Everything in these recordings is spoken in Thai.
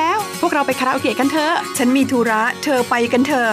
แล้ว พวกเราไปคาราโอเกะกันเถอะ ฉันมีธุระ เธอไปกันเถอะ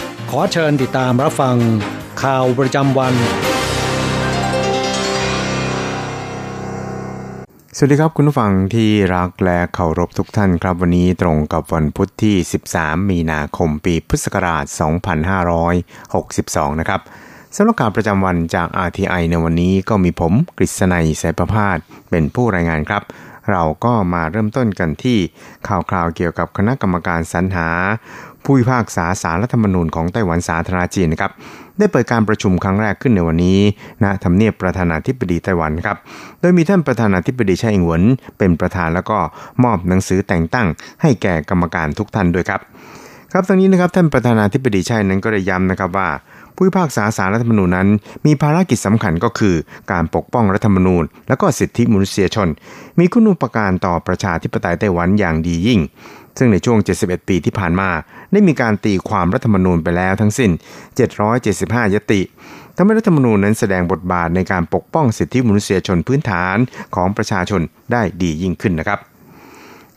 ขอเชิญติดตามรับฟังข่าวประจำวัน สวัสดีครับคุณผู้ฟังที่รักและเคารพทุกท่านครับวันนี้ตรงกับวันพุทธที่ 13 มีนาคมปีพุทธศักราช 2562 นะครับสำหรับข่าวประจำวันจาก RTI ในวันนี้ก็มีผมกฤษณัยสายประพาสเป็นผู้รายงานครับ เราก็มาเริ่มต้นกันที่ข่าวคราวเกี่ยวกับคณะกรรมการสรรหา ผู้พิพากษาสารรัฐธรรมนูญของไต้หวันสาธารณจีนนะครับได้เปิดการประชุมครั้งแรกขึ้นในวันนี้ณทำเนียบประธานาธิบดีไต้หวันครับ โดยมีท่านประธานาธิบดีไช่อิงหวน เป็นประธานแล้วก็มอบหนังสือแต่งตั้ง ให้แก่กรรมการทุกท่านด้วยครับ ครับทั้งนี้นะครับท่านประธานาธิบดีไช่นั้นก็ได้ย้ำนะครับว่าผู้พิพากษาสารรัฐธรรมนูญนั้น มีภารกิจสำคัญก็คือการปกป้องรัฐธรรมนูญ และก็สิทธิมนุษยชน มีคุณูปการต่อประชาธิปไตยไต้หวันอย่างดียิ่ง ซึ่งในช่วง 71 ปีที่ผ่านมา ได้มีการตีความรัฐธรรมนูญไปแล้วทั้งสิ้น 775 ยติทำให้รัฐธรรมนูญนั้นแสดงบทบาทในการปกป้องสิทธิมนุษยชนพื้นฐานของประชาชนได้ดียิ่งขึ้นนะครับ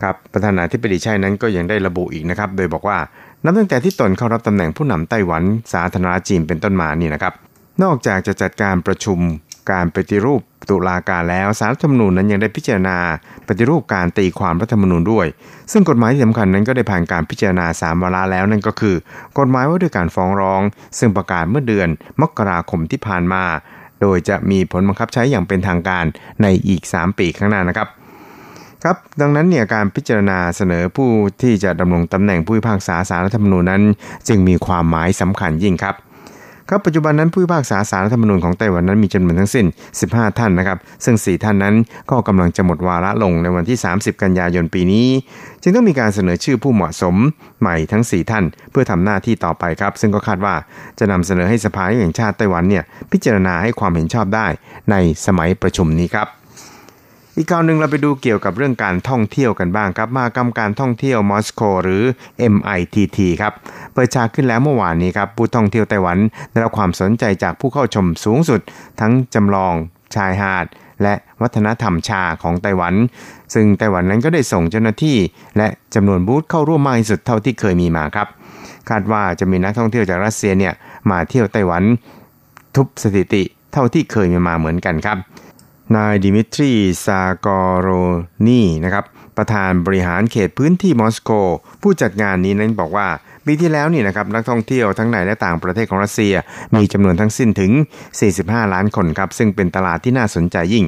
ครับประธานาธิบดีไช่นั้นก็ยังได้ระบุอีกนะครับ โดยบอกว่านับตั้งแต่ที่ตนเข้ารับตำแหน่งผู้นำไต้หวันสาธารณจีนเป็นต้นมานี่นะครับ นอกจากจะจัดการประชุม การปฏิรูปตุลาการแล้วสารรัฐธรรมนูญนั้นยังได้พิจารณาปฏิรูปการตีความรัฐธรรมนูญด้วย ซึ่งกฎหมายที่สำคัญนั้นก็ได้ผ่านการพิจารณาสามวาระแล้วนั่นก็คือ กฎหมายว่าด้วยการฟ้องร้อง ซึ่งประกาศเมื่อเดือนมกราคมที่ผ่านมา โดยจะมีผลบังคับใช้อย่างเป็นทางการในอีก 3 ปีข้างหน้านะครับครับดังนั้นเนี่ยการพิจารณาเสนอผู้ที่จะดำรงตำแหน่งผู้พิพากษาสารรัฐธรรมนูญนั้น จึงมีความหมายสำคัญยิ่งครับ ครับปัจจุบันนั้นผู้พิพากษาสารรัฐธรรมนูญของไต้หวันนั้นมีจำนวนทั้งสิ้น 15 ท่านนะครับ ซึ่ง 4 ท่านนั้นก็กำลังจะหมดวาระลงในวันที่ 30 กันยายนปีนี้ จึงต้องมีการเสนอชื่อผู้เหมาะสมใหม่ทั้ง 4 ท่าน เพื่อทำหน้าที่ต่อไปครับ ซึ่งก็คาดว่าจะนำเสนอให้สภาแห่งชาติไต้หวันเนี่ยพิจารณาให้ความเห็นชอบได้ในสมัยประชุมนี้ครับ อีกข่าวหนึ่งเราไปดูเกี่ยวกับเรื่องการท่องเที่ยวกันบ้างครับ มากรรมการท่องเที่ยวมอสโกหรือ MITT ครับ เปิดฉากขึ้นแล้วเมื่อวานนี้ครับ ผู้ท่องเที่ยวไต้หวันได้รับความสนใจจากผู้เข้าชมสูงสุด ทั้งจำลองชายหาด และวัฒนธรรมชาของไต้หวัน ซึ่งไต้หวันนั้นก็ได้ส่งเจ้าหน้าที่ และจำนวนบูธเข้าร่วมมากที่สุดเท่าที่เคยมีมาครับ คาดว่าจะมีนักท่องเที่ยวจากรัสเซียเนี่ยมาเที่ยวไต้หวัน ทุบสถิติเท่าที่เคยมีมาเหมือนกันครับ นายดิมิทรีซากอโรนีนะครับประธานบริหารเขตพื้นที่มอสโก ผู้จัดงานนี้นั้นบอกว่า ปีที่แล้วนี่นะครับนักท่องเที่ยวทั้งในและต่างประเทศของรัสเซีย มีจำนวนทั้งสิ้นถึง 45 ล้านคนครับ ซึ่งเป็นตลาดที่น่าสนใจยิ่ง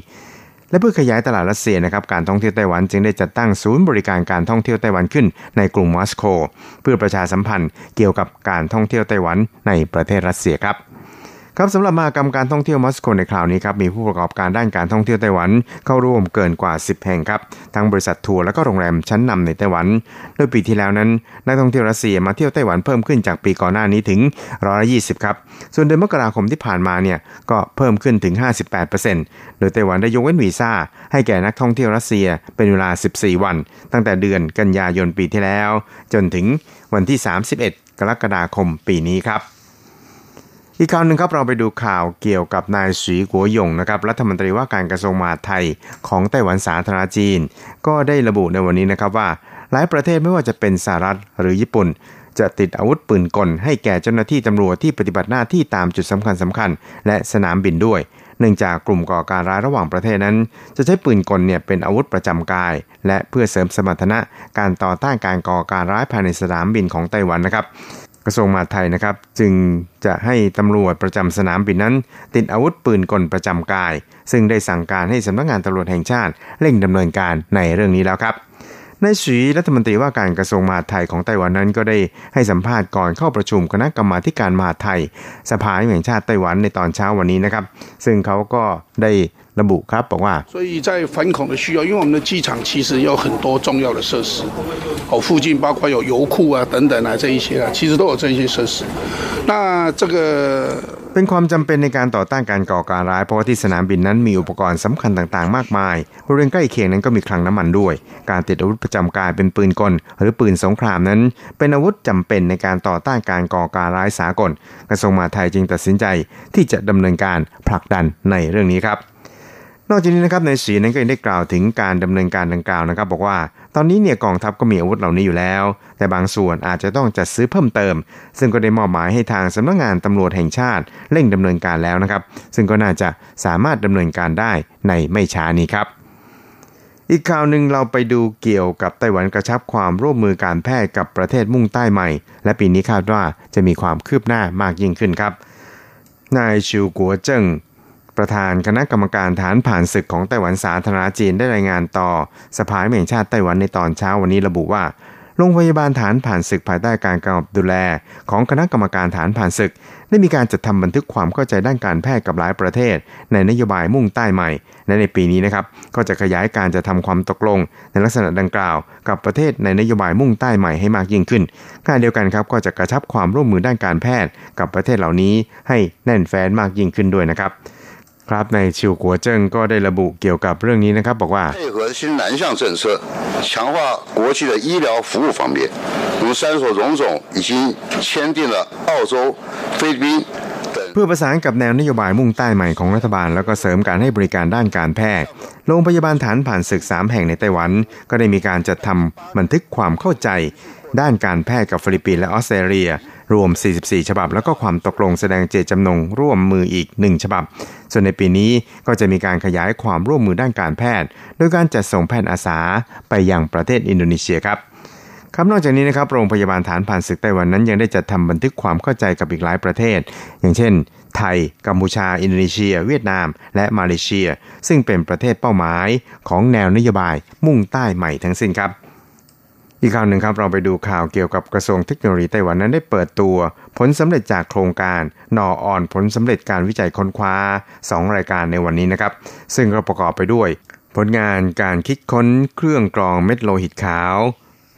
และเพื่อขยายตลาดรัสเซียนะครับการท่องเที่ยวไต้หวันจึงได้จัดตั้งศูนย์บริการการท่องเที่ยวไต้หวันขึ้น ในกรุงมอสโก เพื่อประชาสัมพันธ์เกี่ยวกับการท่องเที่ยวไต้หวันในประเทศรัสเซียครับ ครับสำหรับมากรรมการท่องเที่ยวมอสโกในคราวนี้ครับมีผู้ประกอบการด้านการท่องเที่ยวไต้หวันเข้าร่วมเกินกว่า 10 แห่งครับทั้งบริษัททัวร์และก็โรงแรมชั้นนำในไต้หวัน โดยปีที่แล้วนั้นนักท่องเที่ยวรัสเซียมาเที่ยวไต้หวันเพิ่มขึ้นจากปีก่อนหน้านี้ถึงร้อยละยี่สิบครับส่วนเดือนมกราคมที่ผ่านมาเนี่ยก็เพิ่มขึ้นถึง 58%โดยไต้หวันได้ยกเว้นวีซ่าให้แก่นักท่องเที่ยวรัสเซียเป็นเวลา 14 วัน ตั้งแต่เดือนกันยายนปีที่แล้ว จนถึงวันที่ 31 กรกฎาคมปีนี้ครับ อีกข่าวหนึ่งครับเราไปดูข่าวเกี่ยวกับนายสีกัวหยงนะครับรัฐมนตรีว่าการกระทรวงมหาดไทยของไต้หวันสาธารณจีน ก็ได้ระบุในวันนี้นะครับว่า หลายประเทศไม่ว่าจะเป็นสหรัฐหรือญี่ปุ่น จะติดอาวุธปืนกล ให้แก่เจ้าหน้าที่ตำรวจที่ปฏิบัติหน้าที่ตามจุดสำคัญสำคัญ และสนามบินด้วย เนื่องจากกลุ่มก่อการร้ายระหว่างประเทศนั้น จะใช้ปืนกลเนี่ยเป็นอาวุธประจำกาย และเพื่อเสริมสมรรถนะการต่อต้านการก่อการร้ายภายในสนามบินของไต้หวันนะครับ กระทรวงมหาดไทยนะครับ จึงจะให้ตำรวจประจำสนามบินนั้น ติดอาวุธปืนกลประจำกาย ซึ่งได้สั่งการให้สำนักงานตำรวจแห่งชาติเร่งดำเนินการในเรื่องนี้แล้วครับนายสีรัฐมนตรีว่าการกระทรวงมหาดไทยของไต้หวันนั้นก็ได้ให้สัมภาษณ์ก่อนเข้าประชุมคณะกรรมาการมหาดไทย สภาแห่งชาติไต้หวันในตอนเช้าวันนี้นะครับ ซึ่งเขาก็ได้ ระบุครับบอกว่า所以在反恐的需要因为我们的机场其实有很多重要的设施哦附近包括有油库啊等等啊这一些啊其实都有这些设施那这个เป็นความจำเป็นในการต่อต้านการก่อการร้ายเพราะว่าที่สนามบินนั้นมีอุปกรณ์สำคัญต่างๆ มากมายบริเวณใกล้เคียงนั้นก็มีคลังน้ำมันด้วย การติดอาวุธประจำกายเป็นปืนกล หรือปืนสงครามนั้น เป็นอาวุธจำเป็นในการต่อต้านการก่อการร้ายสากล กระทรวงมหาดไทยจึงตัดสินใจที่จะดำเนินการผลักดันในเรื่องนี้ครับ นอกจากนี้นะครับในสีนั้นก็ยังได้กล่าวถึงการดำเนินการดังกล่าวนะครับ บอกว่าตอนนี้เนี่ยกองทัพก็มีอาวุธเหล่านี้อยู่แล้ว แต่บางส่วนอาจจะต้องจัดซื้อเพิ่มเติม ซึ่งก็ได้มอบหมายให้ทางสำนักงงานตำรวจแห่งชาติเร่งดำเนินการแล้วนะครับ ซึ่งก็น่าจะสามารถดำเนินการได้ในไม่ช้านี้ครับอีกข่าวหนึ่งเราไปดูเกี่ยวกับไต้หวันกระชับความร่วมมือการแพทย์กับประเทศมุ่งใต้ใหม่ และปีนี้คาดว่าจะมีความคืบหน้ามากยิ่งขึ้นครับนายชิวกัวเจิ้ง ประธานคณะกรรมการฐานผ่านศึกของไต้หวันสาธารณจีนได้รายงานต่อ สภาแห่งชาติไต้หวันในตอนเช้าวันนี้ระบุว่าโรงพยาบาลฐานผ่านศึกภายใต้การกำกับดูแล ของคณะกรรมการฐานผ่านศึก ได้มีการจัดทำบันทึกความเข้าใจด้านการแพทย์กับหลายประเทศ ในนโยบายมุ่งใต้ใหม่ และในปีนี้นะครับก็จะขยายการจะทำความตกลง ในลักษณะดังกล่าว กับประเทศในนโยบายมุ่งใต้ใหม่ให้มากยิ่งขึ้นขณะเดียวกันครับก็จะกระชับความร่วมมือด้านการแพทย์ กับประเทศเหล่านี้ให้แน่นแฟ้นมากยิ่งขึ้นด้วยนะครับ ครับในชิวกัวเจิ้งก็ได้ระบุเกี่ยวกับเรื่องนี้นะครับ บอกว่า配合新南向政策强化国际的医疗服务方面如三所荣总已经签订了澳洲菲律宾เพื่อประสานกับแนวนโยบายมุ่งใต้ใหม่ของรัฐบาล แล้วก็เสริมการให้บริการด้านการแพทย์ โรงพยาบาลทหารผ่านศึก 3 แห่งในไต้หวัน ก็ได้มีการจัดทำบันทึกความเข้าใจ ด้านการแพทย์กับฟิลิปปินส์และออสเตรเลีย รวม 44 ฉบับ แล้วก็ความตกลงแสดงเจตจำนงร่วมมืออีก 1 ฉบับ ส่วนในปีนี้ก็จะมีการขยายความร่วมมือด้านการแพทย์ โดยการจัดส่งแพทย์อาสาไปยังประเทศอินโดนีเซียครับครับนอกจากนี้นะครับโรงพยาบาลฐานผ่านศึกไต้หวันนั้นยังได้จัดทำบันทึกความเข้าใจกับอีกหลายประเทศ อย่างเช่น ไทย กัมพูชา อินโดนีเซีย เวียดนาม และมาเลเซีย ซึ่งเป็นประเทศเป้าหมายของแนวนโยบายมุ่งใต้ใหม่ทั้งสิ้นครับ อีกข่าวหนึ่งครับเราไปดูข่าวเกี่ยวกับกระทรวงเทคโนโลยีไต้หวันนั้นได้เปิดตัว ผลสำเร็จจากโครงการนออ่อนผลสำเร็จการวิจัยค้นคว้า 2 รายการในวันนี้นะครับ ซึ่งก็ประกอบไปด้วย ผลงานการคิดค้นเครื่องกรองเม็ดโลหิตขาว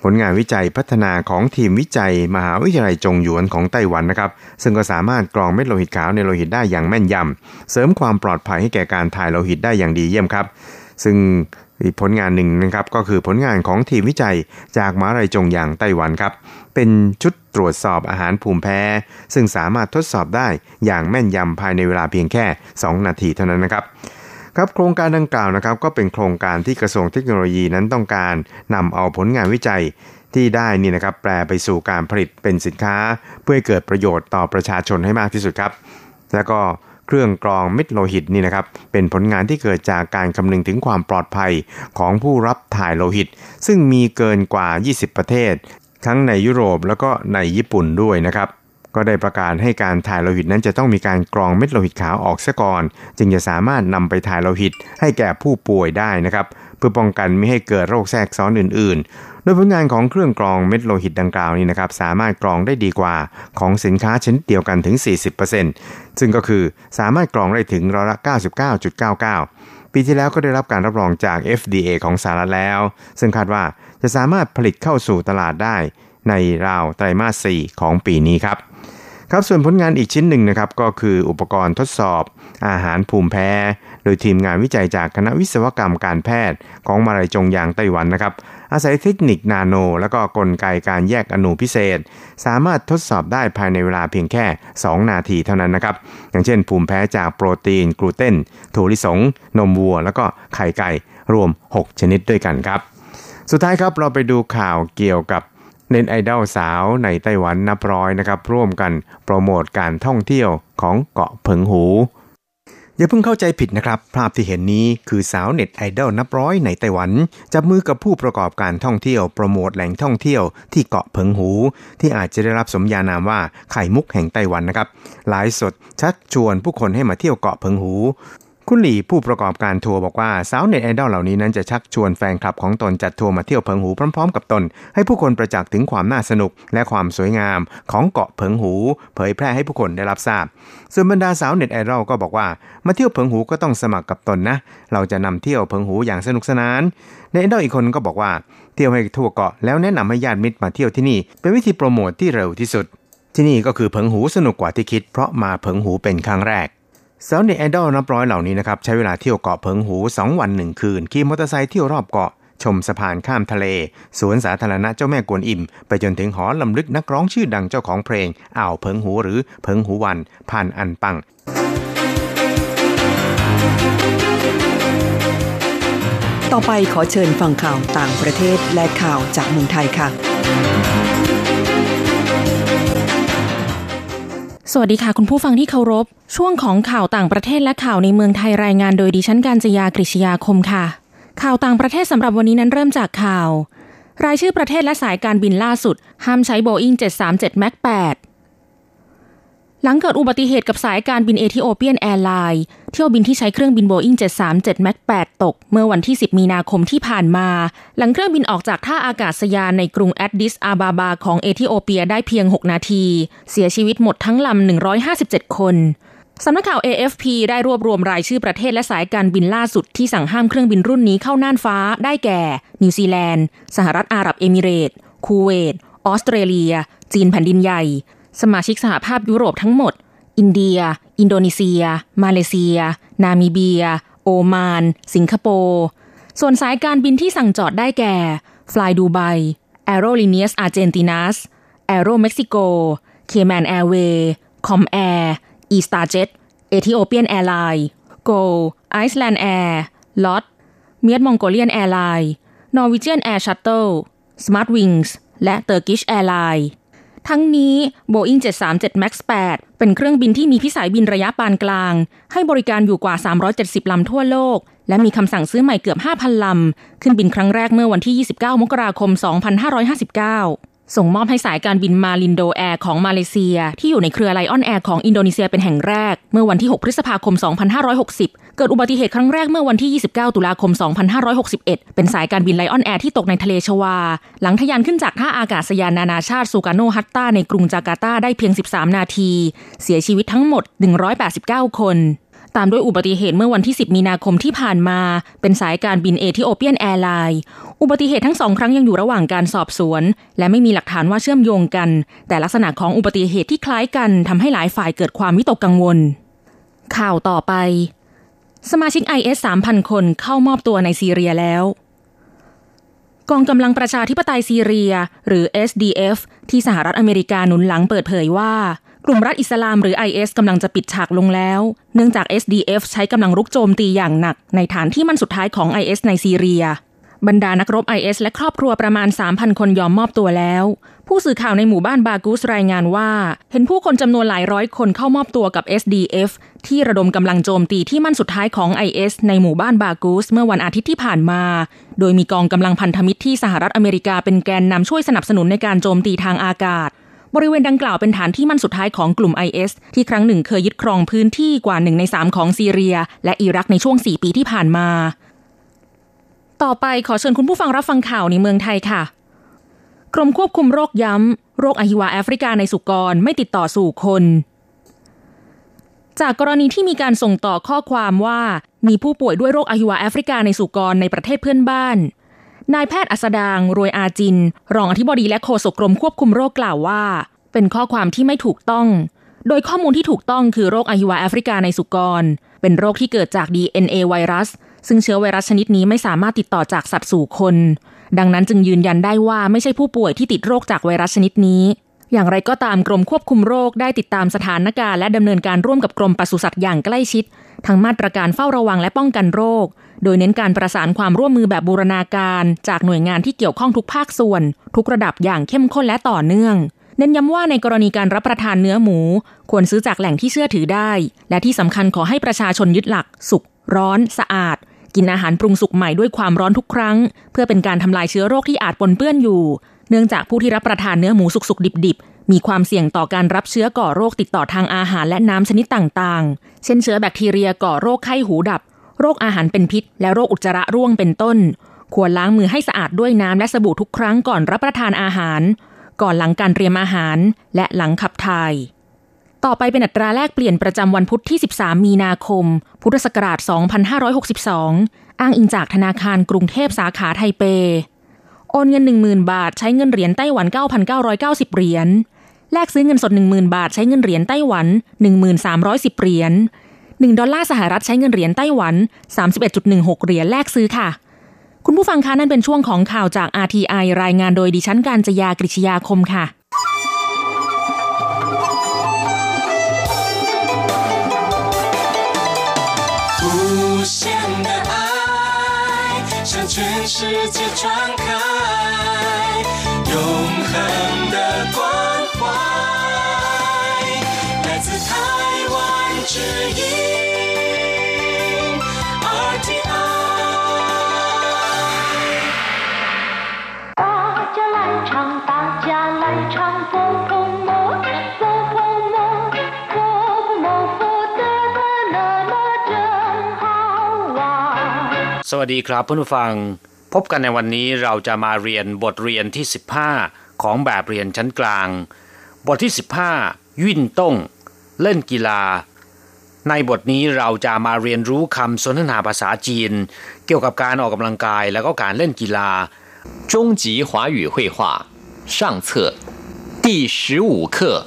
ผลงานวิจัยพัฒนาของทีมวิจัย มหาวิทยาลัยจงหยวนของไต้หวันนะครับ ซึ่งก็สามารถกรองเม็ดโลหิตขาวในโลหิตได้อย่างแม่นยำ เสริมความปลอดภัยให้แก่การถ่ายโลหิตได้อย่างดีเยี่ยมครับ ซึ่ง อีกผลงานหนึ่งนะครับก็คือผลงานของทีมวิจัยจากมหาลัยจงหยางไต้หวันครับ เป็นชุดตรวจสอบอาหารภูมิแพ้ ซึ่งสามารถทดสอบได้อย่างแม่นยำภายในเวลาเพียงแค่ 2 นาทีเท่านั้นนะครับครับโครงการดังกล่าวนะครับก็เป็นโครงการที่กระทรวงเทคโนโลยีนั้นต้องการนำเอาผลงานวิจัยที่ได้นี่นะครับแปลไปสู่การผลิตเป็นสินค้า เพื่อเกิดประโยชน์ต่อประชาชนให้มากที่สุดครับ แล้วก็ เครื่องกรองเม็ดโลหิตนี่นะครับเป็นผลงานที่เกิดจากการคำนึงถึงความปลอดภัยของผู้รับถ่ายโลหิต ซึ่งมีเกินกว่า 20 ประเทศ ทั้งในยุโรปแล้วก็ในญี่ปุ่นด้วยนะครับก็ได้ประกาศให้การถ่ายโลหิตนั้นจะต้องมีการกรองเม็ดโลหิตขาวออกซะก่อน จึงจะสามารถนำไปถ่ายโลหิตให้แก่ผู้ป่วยได้นะครับ เพื่อป้องกันไม่ให้เกิดโรคแทรกซ้อนอื่น ดยผลงานของเครื่องกรองเม็ดโลหิตดังกล่าวนี้นะครับสามารถกรองได้ดีกว่าของสินค้าชิ้นเดียวกันถึง 40%ซึ่งก็คือสามารถกรองได้ถึงร้อยละ 99.99 ปีที่แล้วก็ได้รับการรับรองจาก FDA ของสหรัฐแล้ว ซึ่งคาดว่าจะสามารถผลิตเข้าสู่ตลาดได้ในราวไตรมาส 4 ของปีนี้ครับครับส่วนผลงานอีกชิ้นหนึ่งนะครับก็คืออุปกรณ์ทดสอบอาหารภูมิแพ้ โดยทีมงานวิจัยจากคณะวิศวกรรมการแพทย์ของมาลายจงยางไต้หวันนะครับ อาศัยเทคนิคนาโน และก็กลไกการแยกอนูพิเศษ สามารถทดสอบได้ภายในเวลาเพียงแค่ 2 นาทีเท่านั้นนะครับ อย่างเช่น ภูมิแพ้จากโปรตีน กลูเตนถั่วลิสง นมวัว แล้วก็ไข่ไก่รวม 6 ชนิดด้วยกันครับ สุดท้ายครับเราไปดูข่าวเกี่ยวกับเน้นไอดอลสาวในไต้หวันนับร้อยนะครับ ร่วมกันโปรโมทการท่องเที่ยวของเกาะเพิงหู อย่าเพิ่งเข้าใจผิดนะครับ ภาพที่เห็นนี้คือสาวเน็ตไอดอลนับร้อยในไต้หวัน จับมือกับผู้ประกอบการท่องเที่ยวโปรโมทแหล่งท่องเที่ยวที่เกาะเพิงหู ที่อาจจะได้รับสมญานามว่าไข่มุกแห่งไต้หวันนะครับไลฟ์สดชักชวนผู้คนให้มาเที่ยวเกาะเพิงหู คุณหลี่ผู้ประกอบการทัวร์บอกว่าสาวเน็ตไอดอลเหล่านี้นั้นจะชักชวนแฟนคลับของตนจัดทัวร์มาเที่ยวเพิงหูพร้อมๆ กับตน ให้ผู้คนประจักษ์ถึงความน่าสนุกและความสวยงามของเกาะเพิงหู เผยแพร่ให้ผู้คนได้รับทราบ ส่วนบรรดาสาวเน็ตไอดอลก็บอกว่า มาเที่ยวเพิงหูก็ต้องสมัครกับตนนะ เราจะนำเที่ยวเพิงหูอย่างสนุกสนานเน็ตไอดอลอีกคนก็บอกว่าเที่ยวให้ทั่วเกาะแล้วแนะนำให้ญาติมิตรมาเที่ยวที่นี่เป็นวิธีโปรโมทที่เร็วที่สุด ที่นี่ก็คือเพิงหูสนุกกว่าที่คิด เพราะมาเพิงหูเป็นครั้งแรก สาวเน็ตไอดอลนับร้อยเหล่านี้นะครับใช้เวลาเที่ยวเกาะเพิงหู 2 วันหนึ่งคืน ขี่มอเตอร์ไซค์เที่ยวรอบเกาะ ชมสะพานข้ามทะเล สวนสาธารณะเจ้าแม่กวนอิม ไปจนถึงหอรำลึกนักร้องชื่อดังเจ้าของเพลงอ่าวเพิงหูหรือเพิงหูวาน พานอันปังต่อไปขอเชิญฟังข่าวต่างประเทศและข่าวจากเมืองไทยค่ะ สวัสดีค่ะ คุณผู้ฟังที่เคารพ ช่วงของข่าวต่างประเทศและข่าวในเมืองไทยรายงานโดยดิฉันการจยากริชยาคมค่ะ ข่าวต่างประเทศสำหรับวันนี้นั้นเริ่มจากข่าว รายชื่อประเทศและสายการบินล่าสุด ห้ามใช้ Boeing 737 MAX 8 หลังเกิดอุบัติเหตุกับสายการบิน Ethiopian Airlinesเที่ยวบินที่ใช้เครื่องบินโบอิง737 MAX 8 ตก เมื่อวันที่ 10 มีนาคมที่ผ่านมา หลังเครื่องบินออกจากท่าอากาศยานในกรุงแอดดิสอาบาบาของเอธิโอเปียได้เพียง 6 นาที เสียชีวิตหมดทั้งลำ 157 คนสำนักข่าว AFP ได้รวบรวมรายชื่อประเทศและสายการบินล่าสุดที่สั่งห้ามเครื่องบินรุ่นนี้เข้าน่านฟ้า ได้แก่ นิวซีแลนด์ สหรัฐอาหรับเอมิเรตคูเวต ออสเตรเลีย จีนแผ่นดินใหญ่ สมาชิกสหภาพยุโรปทั้งหมด อินเดีย อินโดนีเซีย มาเลเซีย นามิเบีย โอมาน สิงคโปร์ ส่วนสายการบินที่สั่งจอดได้แก่ Fly Dubai Aerolíneas Argentinas Aero Mexico Cayman Airways Com Air e s t a r j e t Ethiopian Airline Go Iceland Air Lot m i e t Mongolian Airline Norwegian Air Shuttle Smart Wings และ Turkish Airline ทั้งนี้ Boeing 737 MAX 8 เป็นเครื่องบินที่มีพิสัยบินระยะปานกลาง ให้บริการอยู่กว่า 370 ลำทั่วโลก และมีคำสั่งซื้อใหม่เกือบ 5,000 ลำ ขึ้นบินครั้งแรกเมื่อวันที่ 29 มกราคม 2559 ส่งมอบให้สายการบิน Malindo Air ของมาเลเซีย ที่อยู่ในเครือ Lion Air ของอินโดนีเซียเป็นแห่งแรก เมื่อวันที่ 6 พฤษภาคม 2560 เกิดอุบัติเหตุครั้งแรกเมื่อวันที่ 29 ตุลาคม 2561 เป็นสายการบินไลออนแอร์ที่ตกในทะเลชวา หลังทะยานขึ้นจากท่าอากาศยานนานาชาติซูกาโนฮัตตาในกรุงจาการ์ตาได้เพียง 13 นาที เสียชีวิตทั้งหมด 189 คน ตามด้วยอุบัติเหตุเมื่อวันที่ 10 มีนาคมที่ผ่านมา เป็นสายการบินเอธิโอเปียนแอร์ไลน์ อุบัติเหตุทั้งสองครั้งยังอยู่ระหว่างการสอบสวน และไม่มีหลักฐานว่าเชื่อมโยงกัน แต่ลักษณะของอุบัติเหตุที่คล้ายกันทำให้หลายฝ่ายเกิดความวิตกกังวล ข่าวต่อไป สมาชิก IS 3,000 คนเข้ามอบตัวในซีเรียแล้วกองกำลังประชาธิปไตยซีเรีย หรือ SDF ที่สหรัฐอเมริกาหนุนหลังเปิดเผยว่า กลุ่มรัฐอิสลามหรือ IS กำลังจะปิดฉากลงแล้ว เนื่องจาก SDF ใช้กำลังรุกโจมตีอย่างหนัก ในฐานที่มันสุดท้ายของ IS ในซีเรีย บรรดานักรบ IS และครอบครัวประมาณ 3,000 คนยอมมอบตัวแล้ว ผู้สื่อข่าวในหมู่บ้านบากูสรายงานว่า เห็นผู้คนจำนวนหลายร้อยคนเข้ามอบตัวกับ SDF ที่ระดมกำลังโจมตีที่มั่นสุดท้ายของ IS ในหมู่บ้านบากูสเมื่อวันอาทิตย์ที่ผ่านมา โดยมีกองกำลังพันธมิตรที่สหรัฐอเมริกาเป็นแกนนำช่วยสนับสนุนในการโจมตีทางอากาศ บริเวณดังกล่าวเป็นฐานที่มั่นสุดท้ายของกลุ่ม IS ที่ครั้งหนึ่งเคยยึดครองพื้นที่กว่าหนึ่งในสามของซีเรีย และอิรักในช่วง 4 ปีที่ผ่านมา ต่อไปขอเชิญคุณผู้ฟังรับฟังข่าวในเมืองไทยค่ะ กรมควบคุมโรคย้ำ โรคอหิวาแอฟริกาในสุกรไม่ติดต่อสู่คน จากกรณีที่มีการส่งต่อข้อความว่า มีผู้ป่วยด้วยโรคอหิวาแอฟริกาในสุกรในประเทศเพื่อนบ้าน นายแพทย์อัสดางรวยอาจิน รองอธิบดีและโฆษกกรมควบคุมโรคกล่าวว่า เป็นข้อความที่ไม่ถูกต้อง โดยข้อมูลที่ถูกต้องคือโรคอหิวาแอฟริกาในสุกร เป็นโรคที่เกิดจาก DNA ไวรัส ซึ่งเชื้อไวรัสชนิดนี้ไม่สามารถติดต่อจากสัตว์สู่คน ดังนั้นจึงยืนยันได้ว่าไม่ใช่ผู้ป่วยที่ติดโรคจากไวรัสชนิดนี้ อย่างไรก็ตามกรมควบคุมโรคได้ติดตามสถานการณ์และดำเนินการร่วมกับกรมปศุสัตว์อย่างใกล้ชิด ทั้งมาตรการเฝ้าระวังและป้องกันโรค โดยเน้นการประสานความร่วมมือแบบบูรณาการจากหน่วยงานที่เกี่ยวข้องทุกภาคส่วน ทุกระดับอย่างเข้มข้นและต่อเนื่อง เน้นย้ำว่าในกรณีการรับประทานเนื้อหมู ควรซื้อจากแหล่งที่เชื่อถือได้ และที่สำคัญขอให้ประชาชนยึดหลัก สุกร้อน สะอาด กินอาหารปรุงสุกใหม่ด้วยความร้อนทุกครั้ง เพื่อเป็นการทำลายเชื้อโรคที่อาจปนเปื้อนอยู่ เนื่องจากผู้ที่รับประทานเนื้อหมูสุกๆดิบๆมีความเสี่ยงต่อการรับเชื้อก่อโรคติดต่อทางอาหารและน้ำชนิดต่างๆ เช่นเชื้อแบคทีเรียก่อโรคไข้หูดับ โรคอาหารเป็นพิษ และโรคอุจจาระร่วงเป็นต้น ควรล้างมือให้สะอาดด้วยน้ำและสบู่ทุกครั้งก่อนรับประทานอาหาร ก่อนหลังการเตรียมอาหาร และหลังขับถ่าย ต่อไปเป็นอัตราแลกเปลี่ยนประจำวันพุธที่ 13 มีนาคม พุทธศักราช 2562 อ้างอิงจากธนาคารกรุงเทพสาขาไทเป โอนเงิน 10,000 บาทใช้เงินเหรียญไต้หวัน 9,990 เหรียญแลกซื้อเงินสด 10,000 บาทใช้เงินเหรียญไต้หวัน 1,310 เหรียญ 1ดอลลาร์สหรัฐใช้เงินเหรียญไต้หวัน 31.16 เหรียญแลกซื้อค่ะ คุณผู้ฟังคะนั่นเป็นช่วงของข่าวจาก RTI รายงานโดยดิฉันการจยากริชยาคมค่ะ全世界传开，永恒 指引。สวัสดีครับเพื่อนผู้ฟัง พบกันในวันนี้เราจะมาเรียนบทเรียนที่ 15 ของแบบเรียนชั้นกลาง บทที่ 15ยิ่นต้งเล่นกีฬา ในบทนี้เราจะมาเรียนรู้คำสนทนาภาษาจีน เกี่ยวกับการออกกำลังกายแล้วก็การเล่นกีฬา中级华语绘画上册第十五课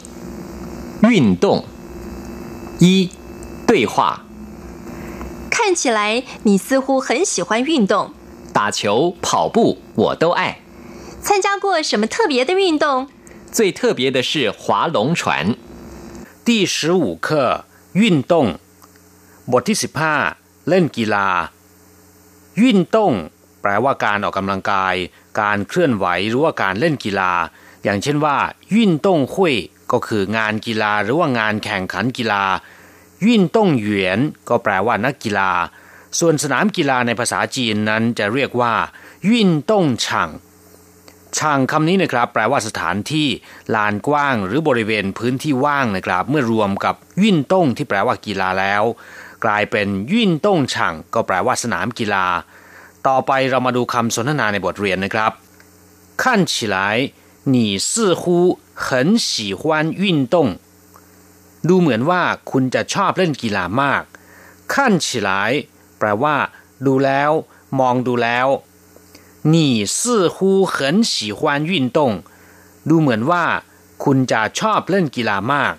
运动一对话看起来你似乎很喜欢运动，打球、跑步我都爱。参加过什么特别的运动？最特别的是划龙船。第十五课 运动บทที่สิบห้าเล่นกีฬาวิ่นต้ง แปลว่าการออกกำลังกาย การเคลื่อนไหวหรือว่าการเล่นกีฬา อย่างเช่นว่าวิ่นต้งหุยก็คืองานกีฬาหรือว่างานแข่งขันกีฬาวิ่นต้งเหวียน ก็แปลว่านักกีฬา ส่วนสนามกีฬาในภาษาจีนนั้นจะเรียกว่าวิ่นต้งช่าง ช่างคำนี้นะครับ แปลว่าสถานที่ลานกว้างหรือบริเวณพื้นที่ว่างนะครับ เมื่อรวมกับวิ่นต้งที่แปลว่ากีฬาแล้ว กลายเป็นวิ่นต้งช่างก็แปลว่าสนามกีฬา ต่อไปเรามาดูคำสนทนาในบทเรียนนะครับ看起来你似乎很喜欢运动ดูเหมือนว่าคุณจะชอบเล่นกีฬามากขั้นฉีหลายแปลว่า ดูแล้ว มองดูแล้ว 你似乎很喜欢运动ดูเหมือนว่า คุณจะชอบเล่นกีฬามาก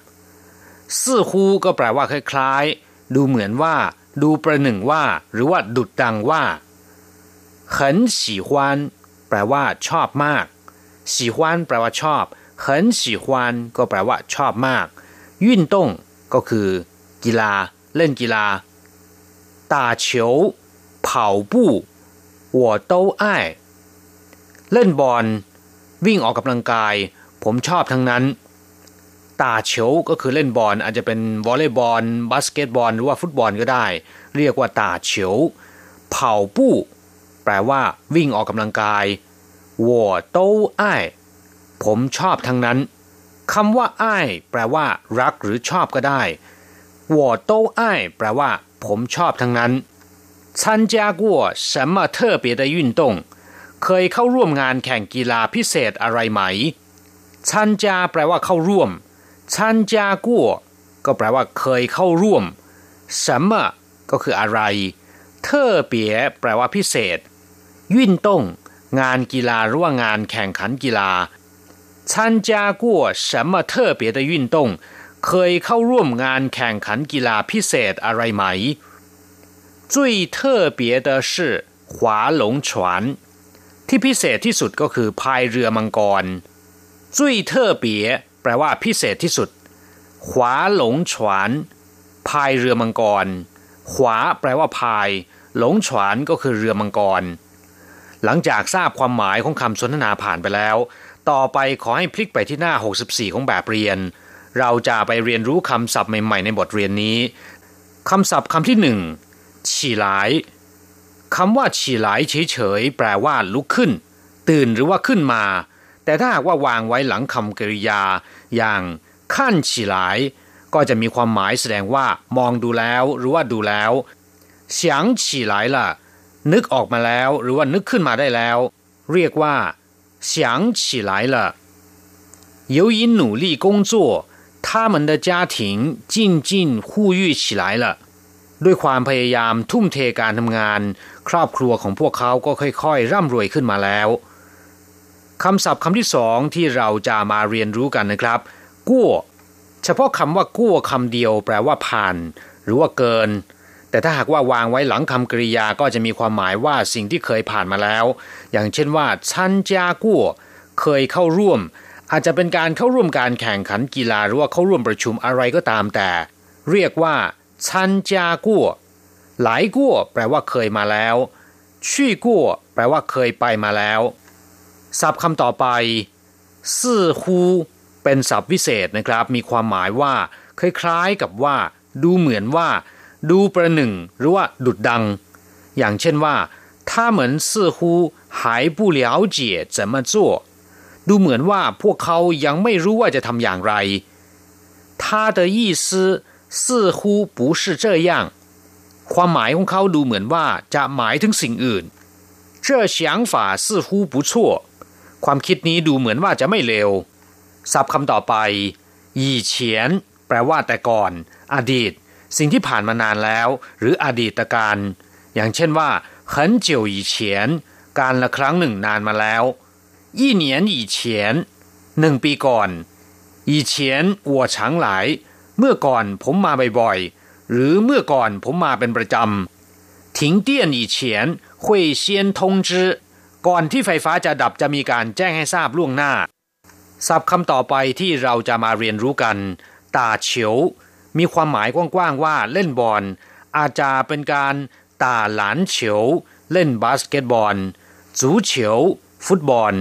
似乎ก็แปลว่าคล้ายๆ ดูเหมือนว่า ดูประหนึ่งว่า หรือว่าดุดดังว่า很喜欢แปลว่า ชอบมาก喜欢แปลว่าชอบ很喜欢ก็แปลว่า ชอบมากวิ่นต้งก็คือ กีฬา เล่นกีฬา หัวโต้ไอ้เล่นบอลวิ่งออกกำลังกาย ผมชอบทั้งนั้น ตาเฉียวก็คือเล่นบอลอาจจะเป็นวอลเลย์บอลบาสเกตบอลหรือว่าฟุตบอลก็ได้ เรียกว่าตาเฉียวเผาปู้ แปลว่า วิ่งออกกำลังกายหัวโต้ไอ้ผมชอบทั้งนั้นคำว่าไอ้แปลว่า รักหรือชอบก็ได้หัวโต้ไอ้แปลว่า ผมชอบทั้งนั้น 参加过什么特别的运动เคยเข้าร่วมงานแข่งกีฬาพิเศษอะไรไหมชันจาแปลว่าเข้าร่วมชันจากัวก็แปลว่าเคยเข้าร่วม什么ก็คืออะไรเทอเปียแปลว่าพิเศษวิ่นต้งงานกีฬาหรือว่างานแข่งขันกีฬา参加过什么特别的运动เคยเข้าร่วมงานแข่งขันกีฬาพิเศษอะไรไหม 最特别的是划龙船ที่พิเศษที่สุดก็คือพายเรือมังกรจุ้ยเทอเปียแปลว่าพิเศษที่สุด ขวาหลงฉวนพายเรือมังกร ขวาแปลว่าพาย หลงฉวนก็คือเรือมังกร หลังจากทราบความหมายของคำสนทนาผ่านไปแล้ว ต่อไปขอให้พลิกไปที่หน้า 64 ของแบบเรียน เราจะไปเรียนรู้คำศัพท์ใหม่ๆในบทเรียนนี้คำศัพท์คำที่หนึ่ง ฉีหลายคำว่าฉีหลายเฉยๆแปลว่าลุกขึ้น ตื่นหรือว่าขึ้นมา แต่ถ้าหากว่าวางไว้หลังคำกริยา อย่างขั้นฉีหลาย ก็จะมีความหมายแสดงว่า มองดูแล้วหรือว่าดูแล้ว想起来了นึกออกมาแล้วหรือว่านึกขึ้นมาได้แล้ว เรียกว่า想起来了由于努力工作他们的家庭渐渐富裕起来了 ด้วยความพยายามทุ่มเทการทำงาน ครอบครัวของพวกเขาก็ค่อยๆ ร่ำรวยขึ้นมาแล้วคำศัพท์คำที่สองที่เราจะมาเรียนรู้กันนะครับกู้เฉพาะคำว่ากู้คำเดียวแปลว่าผ่าน หรือว่าเกิน แต่ถ้าหากว่าวางไว้หลังคำกริยาก็จะมีความหมายว่าสิ่งที่เคยผ่านมาแล้ว อย่างเช่นว่าชันจากู้เคยเข้าร่วม อาจจะเป็นการเข้าร่วมการแข่งขันกีฬาหรือว่าเข้าร่วมประชุมอะไรก็ตามแต่ เรียกว่า ชันจากัวหลายกัวแปลว่าเคยมาแล้วชี่กัวแปลว่าเคยไปมาแล้ว ศัพท์คำต่อไปซื่อฮูเป็นศัพท์วิเศษนะครับ มีความหมายว่าคล้ายๆกับว่า ดูเหมือนว่า ดูประหนึ่ง หรือว่าดุดดัง อย่างเช่นว่า他们似乎还不了解怎么做ดูเหมือนว่าพวกเขายังไม่รู้ว่าจะทำอย่างไร他的意思 似乎不是这样， ความหมายของเขาดูเหมือนว่าจะหมายถึงสิ่งอื่น这想法似乎不错ความคิดนี้ดูเหมือนว่าจะไม่เลวศัพท์คำต่อไป以前แปลว่าแต่ก่อน อดีต สิ่งที่ผ่านมานานแล้ว หรืออดีตการ อย่างเช่นว่า很久以前การละครั้งหนึ่งนานมาแล้ว一年以前หนึ่งปีก่อน以前我常来 เมื่อก่อนผมมาบ่อยๆ หรือเมื่อก่อนผมมาเป็นประจำถิงเตี้ยนอีเฉียก่อนที่ไฟฟ้าจะดับจะมีการแจ้งให้ทราบล่วงหน้าศัพท์คำต่อไปที่เราจะมาเรียนรู้กัน ตาเฉียว มีความหมายกว้างๆว่าเล่นบอล อาจจะเป็นการ打籃球 เล่นบาสเกตบอล จูเฉียว ฟุตบอล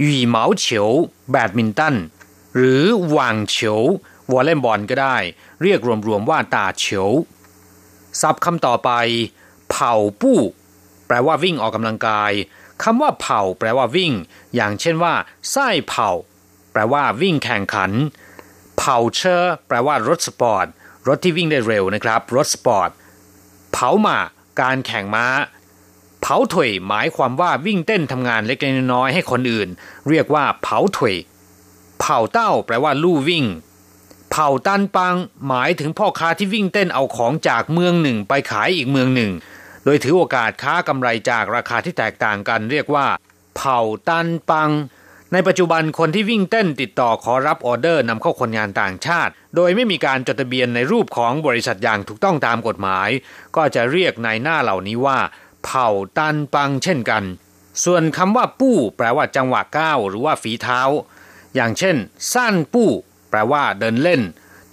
羽毛球 แบดมินตัน หรือ網球 วอลเลย์บอลก็ได้ เรียกรวมๆว่า打球 ศัพท์คำต่อไป 跑步 แปลว่าวิ่งออกกำลังกายคำว่า 跑 แปลว่าวิ่ง อย่างเช่นว่า賽跑 แปลว่าวิ่งแข่งขัน 跑車 แปลว่ารถสปอร์ต รถที่วิ่งได้เร็วนะครับ รถสปอร์ต 跑馬 การแข่งม้า 跑腿 หมายความว่าวิ่งเต้นทำงานเล็กๆน้อยๆให้คนอื่น เรียกว่า 跑腿 跑道 แปลว่าลู่วิ่ง 跑單幫 หมายถึงพ่อค้าที่วิ่งเต้นเอาของจากเมืองหนึ่งไปขายอีกเมืองหนึ่ง โดยถือโอกาสค้ากำไรจากราคาที่แตกต่างกัน เรียกว่า 跑ตันปัง ในปัจจุบันคนที่วิ่งเต้นติดต่อขอรับออเดอร์นำเข้าคนงานต่างชาติ โดยไม่มีการจดทะเบียนในรูปของบริษัทอย่างถูกต้องตามกฎหมาย ก็จะเรียกในหน้าเหล่านี้ว่า เผ่าตันปังเช่นกัน ส่วนคำว่าปู้แปลว่าจังหวะก้าวหรือว่าฝีเท้า อย่างเช่นสั้นปู้ แปลว่าเดินเล่น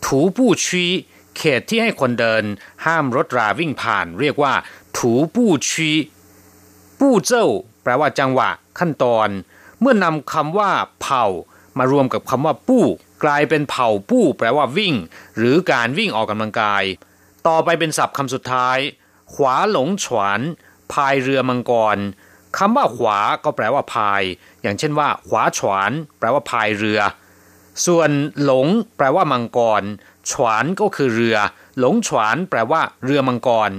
ถูปู้ชี้เขตที่ให้คนเดิน ห้ามรถราวิ่งผ่าน เรียกว่า ถูปู้ชีปู้เจ้า แปลว่าจังหวะ ขั้นตอน เมื่อนำคำว่า เผามารวมกับคำว่า ปู้ กลายเป็นเผาปู้ แปลว่าวิ่ง หรือการวิ่งออกกำลังกาย ต่อไปเป็นศัพท์คำสุดท้าย ขวาหลงฉวนพายเรือมังกรคำว่าขวาก็แปลว่าพาย อย่างเช่นว่า ขวาฉวนแปลว่าพายเรือ ส่วนหลง แปลว่ามังกร ฉวนก็คือเรือ หลงฉวนแปลว่า เรือมังกร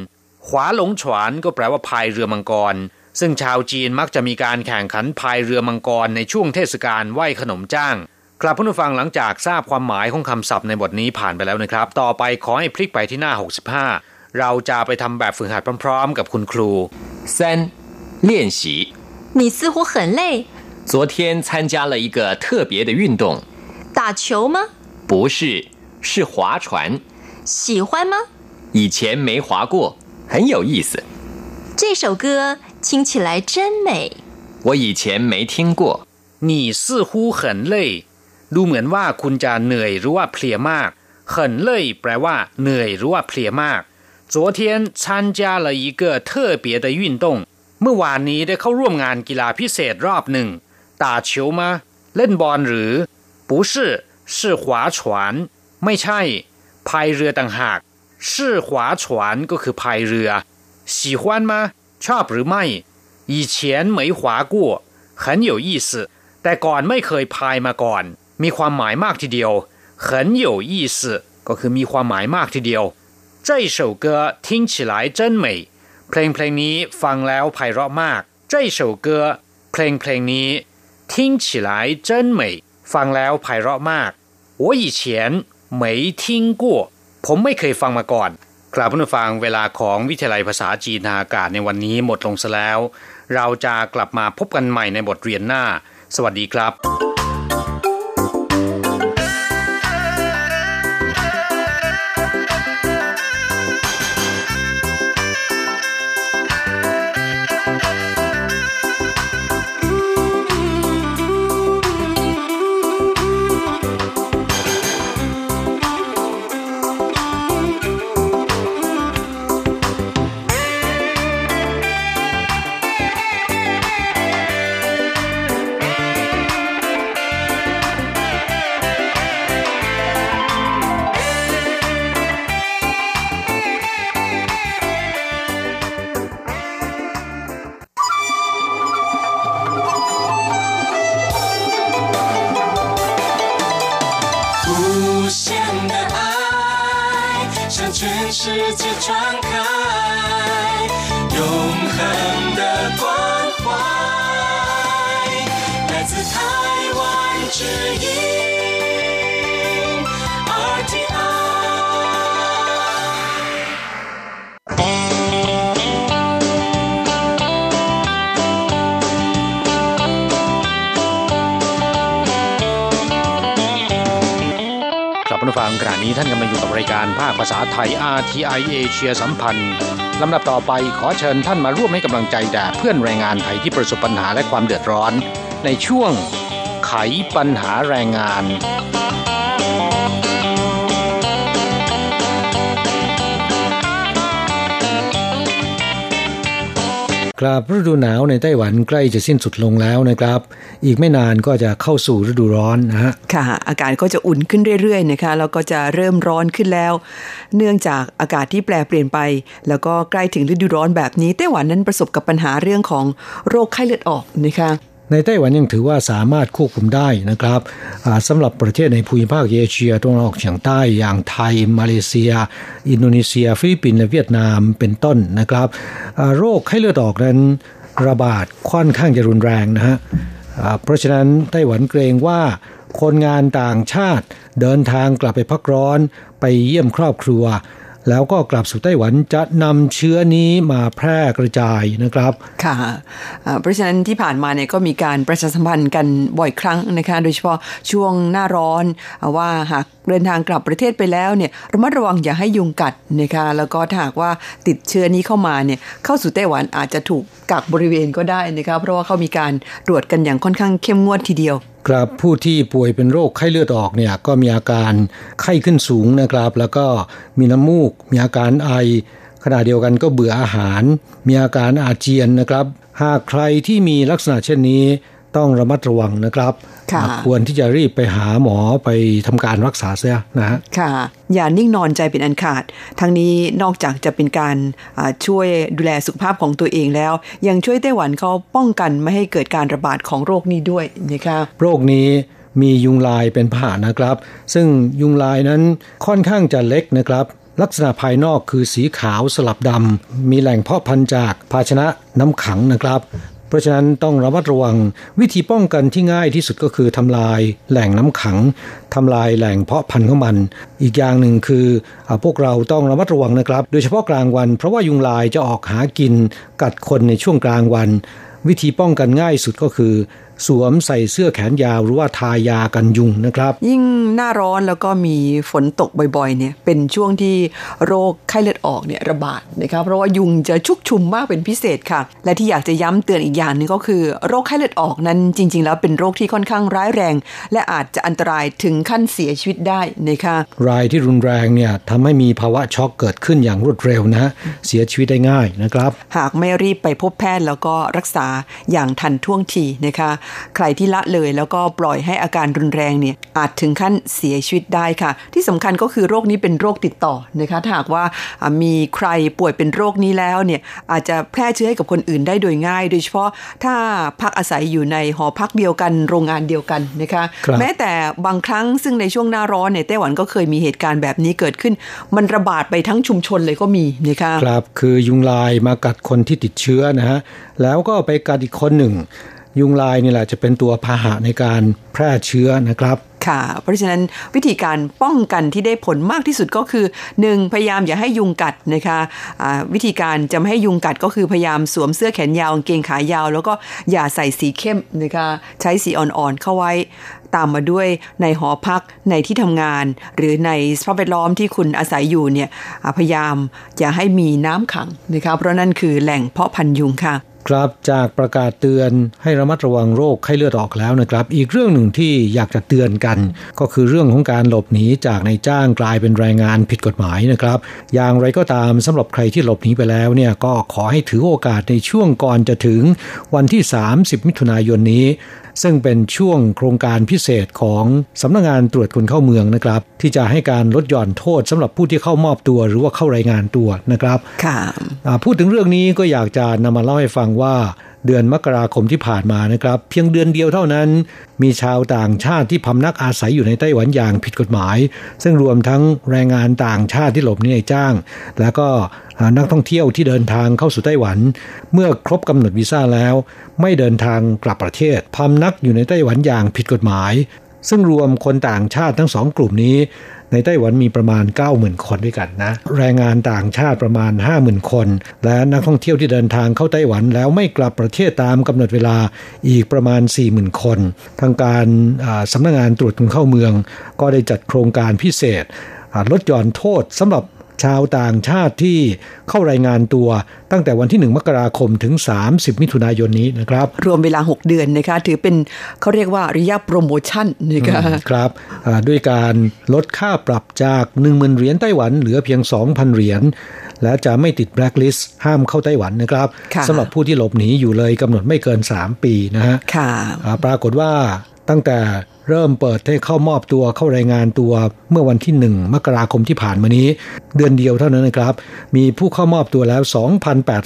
ขวาหลงฉวนก็แปลว่าพายเรือมังกร ซึ่งชาวจีนมักจะมีการแข่งขันพายเรือมังกรในช่วงเทศกาลไหว้ขนมจ้างกลับผู้ฟังหลังจากทราบความหมายของคำศัพท์ในบทนี้ผ่านไปแล้วนะครับ ต่อไปขอให้พลิกไปที่หน้า 65 เราจะไปทำแบบฝึกหัดพร้อมๆ กับคุณครู三练习你似乎很累昨天参加了一个特别的运动 打球吗不是是划船喜欢吗以前没划过很有意思。这首歌听起来真美。我以前没听过。你似乎很累ดูเหมือนว่าคุณจะเหนื่อยหรือว่าเพลียมาก很累แปลว่าเหนื่อยหรือว่าเพลียมาก昨天参加了一个特别的运动เมื่อวานนี้ได้เข้าร่วมงานกีฬาพิเศษรอบหนึ่ง打球吗เล่นบอลหรือ 不是是划船ไม่ใช่พายเรือต่างหาก是划船ก็คือพายเรือ喜欢吗ชอบหรือไม่以前没划过很有意思แต่ก่อนไม่เคยพายมาก่อน มีความหมายมากทีเดียว很有意思ก็คือมีความหมายมากทีเดียว这首歌听起来真美เพลงเพลงนี้ฟังแล้วไพเราะมาก这首歌เพลงเพลงนี้听起来真美 ฟังแล้วไพเราะมาก我以前没听过ผมไม่เคยฟังมาก่อนกล่าวผู้ฟังเวลาของวิทยาลัยภาษาจีนทาอากาศในวันนี้หมดลงซะแล้ว เราจะกลับมาพบกันใหม่ในบทเรียนหน้า สวัสดีครับ กลับมาฟังขณะนี้ท่านกำลังอยู่กับรายการภาคภาษาไทย RTI เอเชียสัมพันธ์ลำดับต่อไปขอเชิญท่านมาร่วมให้กำลังใจแด่เพื่อนแรงงานไทยที่ประสบปัญหาและความเดือดร้อน ในช่วงไขปัญหาแรงงาน ครับฤดูหนาวในไต้หวันใกล้จะสิ้นสุดลงแล้วนะครับ อีกไม่นานก็จะเข้าสู่ฤดูร้อนนะฮะค่ะ อากาศก็จะอุ่นขึ้นเรื่อยๆนะคะแล้วก็จะเริ่มร้อนขึ้นแล้ว เนื่องจากอากาศที่แปรเปลี่ยนไป แล้วก็ใกล้ถึงฤดูร้อนแบบนี้ไต้หวันนั้นประสบกับปัญหาเรื่องของโรคไข้เลือดออกนะคะ ในไต้หวันยังถือว่าสามารถควบคุมได้นะครับอ่าสำหรับประเทศในภูมิภาคเอเชียตะวันออกเฉียงใต้อย่างไทย มาเลเซีย อินโดนีเซีย ฟิลิปปินส์และเวียดนามเป็นต้นนะครับโรคไข้เลือดออกนั้นระบาดค่อนข้างจะรุนแรงนะฮะเพราะฉะนั้นไต้หวันเกรงว่าคนงานต่างชาติเดินทางกลับไปพักร้อนไปเยี่ยมครอบครัว แล้วก็กลับสู่ไต้หวันจะนำเชื้อนี้มาแพร่กระจายนะครับ ค่ะ เพราะฉะนั้นที่ผ่านมาเนี่ยก็มีการประชาสัมพันธ์กันบ่อยครั้งนะคะ โดยเฉพาะช่วงหน้าร้อนว่าหากเดินทางกลับประเทศไปแล้วเนี่ยระมัดระวังอย่าให้ยุงกัดนะคะแล้วก็ถ้าหากว่าติดเชื้อนี้เข้ามาเนี่ยเข้าสู่ไต้หวันอาจจะถูกกักบริเวณก็ได้นะคะเพราะว่าเขามีการตรวจกันอย่างค่อนข้างเข้มงวดทีเดียว ครับผู้ที่ป่วยเป็นโรคไข้เลือดออกเนี่ยก็มีอาการไข้ขึ้นสูงนะครับ แล้วก็มีน้ำมูก มีอาการไอขณะเดียวกันก็เบื่ออาหาร มีอาการอาเจียนนะครับ หากใครที่มีลักษณะเช่นนี้ ต้องระมัดระวังนะครับค่ะควรที่จะรีบไปหาหมอไปทำการรักษาเสียนะฮะค่ะ อย่านิ่งนอนใจเป็นอันขาด ทั้งนี้นอกจากจะเป็นการอ่าช่วยดูแลสุขภาพของตัวเองแล้ว ยังช่วยไต้หวันเขาป้องกันไม่ให้เกิดการระบาดของโรคนี้ด้วยนะคะโรคนี้มียุงลายเป็นพาหะนะครับ ซึ่งยุงลายนั้นค่อนข้างจะเล็กนะครับลักษณะภายนอกคือสีขาวสลับดำ มีแหล่งเพาะพันธุ์จากภาชนะน้ำขังนะครับ เพราะฉะนั้นต้องระมัดระวังวิธีป้องกันที่ง่ายที่สุดก็คือทำลายแหล่งน้ำขังทำลายแหล่งเพาะพันธุ์ของมัน อีกอย่างหนึ่งคืออพวกเราต้องระมัดระวังนะครับ โดยเฉพาะกลางวัน เพราะว่ายุงลายจะออกหากินกัดคนในช่วงกลางวัน วิธีป้องกันง่ายสุดก็คือ สวมใส่เสื้อแขนยาวหรือว่าทายากันยุงนะครับ ยิ่งหน้าร้อนแล้วก็มีฝนตกบ่อยๆเนี่ยเป็นช่วงที่โรคไข้เลือดออกเนี่ยระบาดนะครับเพราะว่ายุงจะชุกชุมมากเป็นพิเศษค่ะ และที่อยากจะย้ำเตือนอีกอย่างหนึงก็คือ โรคไข้เลือดออกนั้นจริง ๆ แล้วเป็นโรคที่ค่อนข้างร้ายแรง และอาจจะอันตรายถึงขั้นเสียชีวิตได้นะคะรายที่รุนแรงเนี่ยทำให้มีภาวะช็อกเกิดขึ้นอย่างรวดเร็วนะฮะเสียชีวิตได้ง่ายนะครับ หากไม่รีบไปพบแพทย์แล้วก็รักษาอย่างทันท่วงทีนะคะใครที่ละเลยแล้วก็ปล่อยให้อาการรุนแรงเนี่ยอาจถึงขั้นเสียชีวิตได้ค่ะ ที่สำคัญก็คือโรคนี้เป็นโรคติดต่อนะคะถ้าหากว่าอ่ามีใครป่วยเป็นโรคนี้แล้วเนี่ยอาจจะแพร่เชื้อให้กับคนอื่นได้โดยง่าย โดยเฉพาะถ้าพักอาศัยอยู่ในหอพักเดียวกันโรงงานเดียวกันนะคะครับแม้แต่บางครั้งซึ่งในช่วงหน้าร้อนเนี่ยไต้หวันก็เคยมีเหตุการณ์แบบนี้เกิดขึ้น มันระบาดไปทั้งชุมชนเลยก็มีนะคะครับคือยุงลายมากัดคนที่ติดเชื้อนะฮะแล้วก็ไปกัดอีกคนหนึ่ง ยุงลายนี่แหละจะเป็นตัวพาหะในการแพร่เชื้อนะครับค่ะเพราะฉะนั้นวิธีการป้องกันที่ได้ผลมากที่สุดก็คือ 1. พยายามอย่าให้ยุงกัดนะคะอ่าวิธีการจะไม่ให้ยุงกัดก็คือพยายามสวมเสื้อแขนยาวกางเกงขายาว แล้วก็อย่าใส่สีเข้มนะคะใช้สีอ่อนๆเข้าไว้ตามมาด้วยในหอพักในที่ทำงาน หรือในสภาพแวดล้อมที่คุณอาศัยอยู่เนี่ยพยายามอย่าให้มีน้ำขังนะคะเพราะนั่นคือแหล่งเพาะพันยุงค่ะ ครับจากประกาศเตือนให้ระมัดระวังโรคไข้เลือดออกแล้วนะครับ อีกเรื่องหนึ่งที่อยากจะเตือนกัน ก็คือเรื่องของการหลบหนีจากในายจ้างกลายเป็นแรงงานผิดกฎหมายนะครับ อย่างไรก็ตามสำหรับใครที่หลบหนีไปแล้วเนี่ยก็ขอให้ถือโอกาสในช่วงก่อนจะถึงวันที่ 30 มิถุนายนนี้ ซึ่งเป็นช่วงโครงการพิเศษของสำนักงานตรวจคนเข้าเมืองนะครับ ที่จะให้การลดหย่อนโทษสำหรับผู้ที่เข้ามอบตัวหรือว่าเข้ารายงานตัวนะครับค่ะอ่าพูดถึงเรื่องนี้ก็อยากจะนำมาเล่าให้ฟังว่าเดือนมกราคมที่ผ่านมานะครับ เพียงเดือนเดียวเท่านั้น มีชาวต่างชาติที่พำนักอาศัยอยู่ในไต้หวันอย่างผิดกฎหมาย ซึ่งรวมทั้งแรงงานต่างชาติที่หลบหนีในจ้าง แล้วก็นักท่องเที่ยวที่เดินทางเข้าสู่ไต้หวัน เมื่อครบกำหนดวีซ่าแล้ว ไม่เดินทางกลับประเทศพำนักอยู่ในไต้หวันอย่างผิดกฎหมายซึ่งรวมคนต่างชาติทั้งสองกลุ่มนี้ ในไต้หวันมีประมาณ 90,000 คนด้วยกันนะ แรงงานต่างชาติประมาณ 50,000 คน และนักท่องเที่ยวที่เดินทางเข้าไต้หวันแล้วไม่กลับประเทศตามกำหนดเวลาอีกประมาณ 40,000 คน ทางการสำนักงงานตรวจคนเข้าเมือง ก็ได้จัดโครงการพิเศษลดหย่อนโทษสำหรับ ชาวต่างชาติที่เข้ารายงานตัวตั้งแต่วันที่ 1 มกราคมถึง 30 มิถุนายนนี้นะครับ รวมเวลา 6 เดือนนะคะถือเป็นเขาเรียกว่าระยะโปรโมชั่นนะคะครับด้วยการลดค่าปรับจาก 10,000 เหรียญไต้หวันเหลือเพียง 2,000 เหรียญและจะไม่ติดแบล็คลิสต์ห้ามเข้าไต้หวันนะครับสำหรับผู้ที่หลบหนีอยู่เลยกำหนดไม่เกิน 3 ปีนะฮะปรากฏว่าตั้งแต่ เริ่มเปิดให้เข้ามอบตัวเข้ารายงานตัวเมื่อวันที่ 1 มกราคมที่ผ่านมานี้ เดือนเดียวเท่านั้นนะครับ มีผู้เข้ามอบตัวแล้ว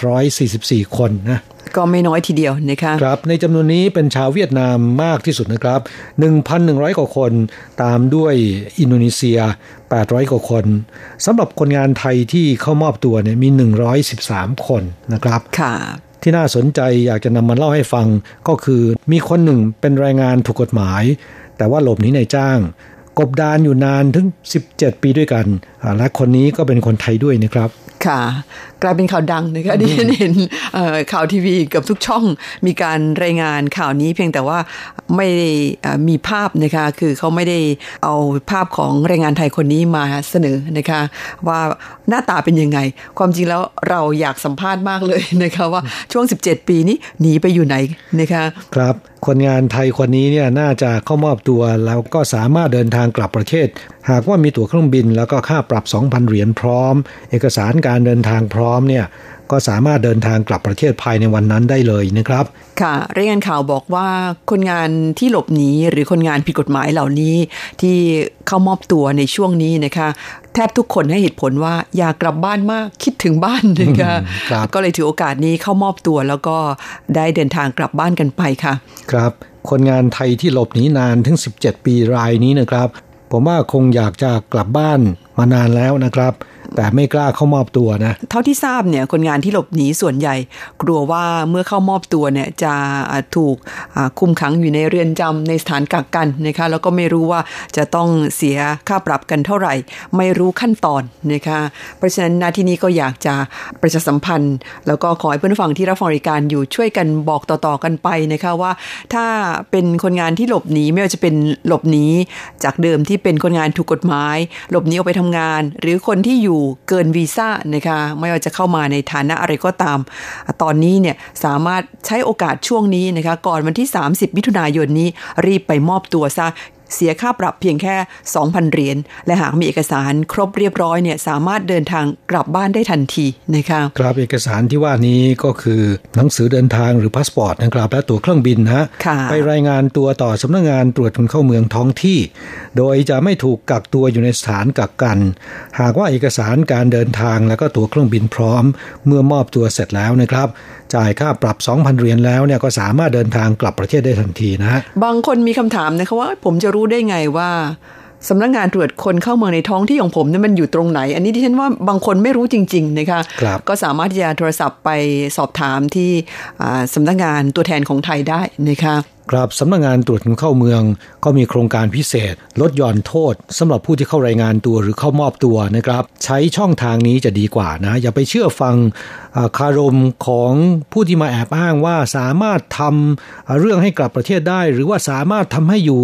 2,844 คนนะก็ไม่น้อยทีเดียวนะคะครับในจำนวนนี้เป็นชาวเวียดนามมากที่สุดนะครับ 1,100 กว่าคน ตามด้วยอินโดนีเซีย 800 กว่าคนสำหรับคนงานไทยที่เข้ามอบตัวเนี่ยมี 113 คนนะครับค่ะที่น่าสนใจอยากจะนำมาเล่าให้ฟังก็คือมีคนหนึ่งเป็นแรงงานถูกกฎหมาย แต่ว่าหลบหนีในจ้าง กบดานอยู่นานถึง 17 ปีด้วยกัน และคนนี้ก็เป็นคนไทยด้วยนะครับ ค่ะ กลายเป็นข่าวดังนะคะที่ฉันเห็นข่าวทีวีกับทุกช่องมีการรายงานข่าวนี้เพียงแต่ว่าไม่มีภาพนะคะคือเขาไม่ได้เอาภาพของแรงงานไทยคนนี้มาเสนอนะคะ ว่าหน้าตาเป็นยังไง ความจริงแล้วเราอยากสัมภาษณ์มากเลยนะคะว่าช่วง 17 ปีนี้หนีไปอยู่ไหนนะคะครับคนงานไทยคนนี้เนี่ยน่าจะเข้ามอบตัวแล้วก็สามารถเดินทางกลับประเทศหากว่ามีตั๋วเครื่องบินแล้วก็ค่าปรับ 2,000 เหรียญพร้อม เอกสารการเดินทางพร้อมเนี่ยก็สามารถเดินทางกลับประเทศภายในวันนั้นได้เลยนะครับ ค่ะรายงานข่าวบอกว่าคนงานที่หลบหนีหรือคนงานผิดกฎหมายเหล่านี้ ที่เข้ามอบตัวในช่วงนี้นะคะ แทบทุกคนให้เหตุผลว่าอยากกลับบ้านมากคิดถึงบ้านนะคะก็เลยถือโอกาสนี้เข้ามอบตัวแล้วก็ได้เดินทางกลับบ้านกันไปค่ะ ครับคนงานไทยที่หลบหนีนานถึง 17 ปีรายนี้นะครับ ผมว่าคงอยากจะกลับบ้านมานานแล้วนะครับ แต่ไม่กล้าเข้ามอบตัวนะ เท่าที่ทราบเนี่ยคนงานที่หลบหนีส่วนใหญ่ กลัวว่าเมื่อเข้ามอบตัวเนี่ยจะถูกคุมขังอยู่ในเรือนจำในสถานกักกันนะคะแล้วก็ไม่รู้ว่าจะต้องเสียค่าปรับกันเท่าไหร่ ไม่รู้ขั้นตอนนะคะเพราะฉะนั้นนาที่นี้ก็อยากจะประชาสัมพันธ์ แล้วก็ขอให้เพื่อนฟังที่รับฟังรายการอยู่ช่วยกันบอกต่อๆกันไปนะคะว่า ถ้าเป็นคนงานที่หลบหนีไม่ว่าจะเป็นหลบหนีจากเดิมที่เป็นคนงานถูกกฎหมาย หลบหนีออกไปทำงาน หรือคนที่อยู่เกินวีซ่านะคะไม่ว่าจะเข้ามาในฐานะอะไรก็ตาม ตอนนี้เนี่ยสามารถใช้โอกาสช่วงนี้นะคะก่อนวันที่ 30 มิถุนายนนี้รีบไปมอบตัวซะ เสียค่าปรับเพียงแค่ 2,000 เหรียญ และหากมีเอกสารครบเรียบร้อยเนี่ยสามารถเดินทางกลับบ้านได้ทันทีนะคะครับเอกสารที่ว่านี้ก็คือหนังสือเดินทางหรือพาสปอร์ตนะครับและตั๋วเครื่องบินนะไปรายงานตัวต่อสำนักงานตรวจคนเข้าเมืองท้องที่ โดยจะไม่ถูกกักตัวอยู่ในสถานกักกัน หากว่าเอกสารการเดินทางแล้วก็ตั๋วเครื่องบินพร้อม เมื่อมอบตัวเสร็จแล้วนะครับ จ่ายค่าปรับ 2,000 เหรียญแล้วเนี่ยก็สามารถเดินทางกลับประเทศได้ทันทีนะบางคนมีคำถามนะคะว่าผมจะรู้ได้ไงว่าสำนักงงานตรวจคนเข้าเมืองในท้องที่ของผมเนี่ยมันอยู่ตรงไหน อันนี้ที่ฉันว่าบางคนไม่รู้จริง ๆ นะคะคก็สามารถที่จะโทรศัพท์ไปสอบถามที่สำนักงงานตัวแทนของไทยได้นะคะ ครับสำนักงงานตรวจคนเข้าเมือง ก็มีโครงการพิเศษ ลดหย่อนโทษสำหรับผู้ที่เข้ารายงานตัวหรือเข้ามอบตัวนะครับ ใช้ช่องทางนี้จะดีกว่านะอย่าไปเชื่อฟังคารมของผู้ที่มาแอบอ้างว่าสามารถทำเรื่องให้กลับประเทศได้ หรือว่าสามารถทำให้อยู่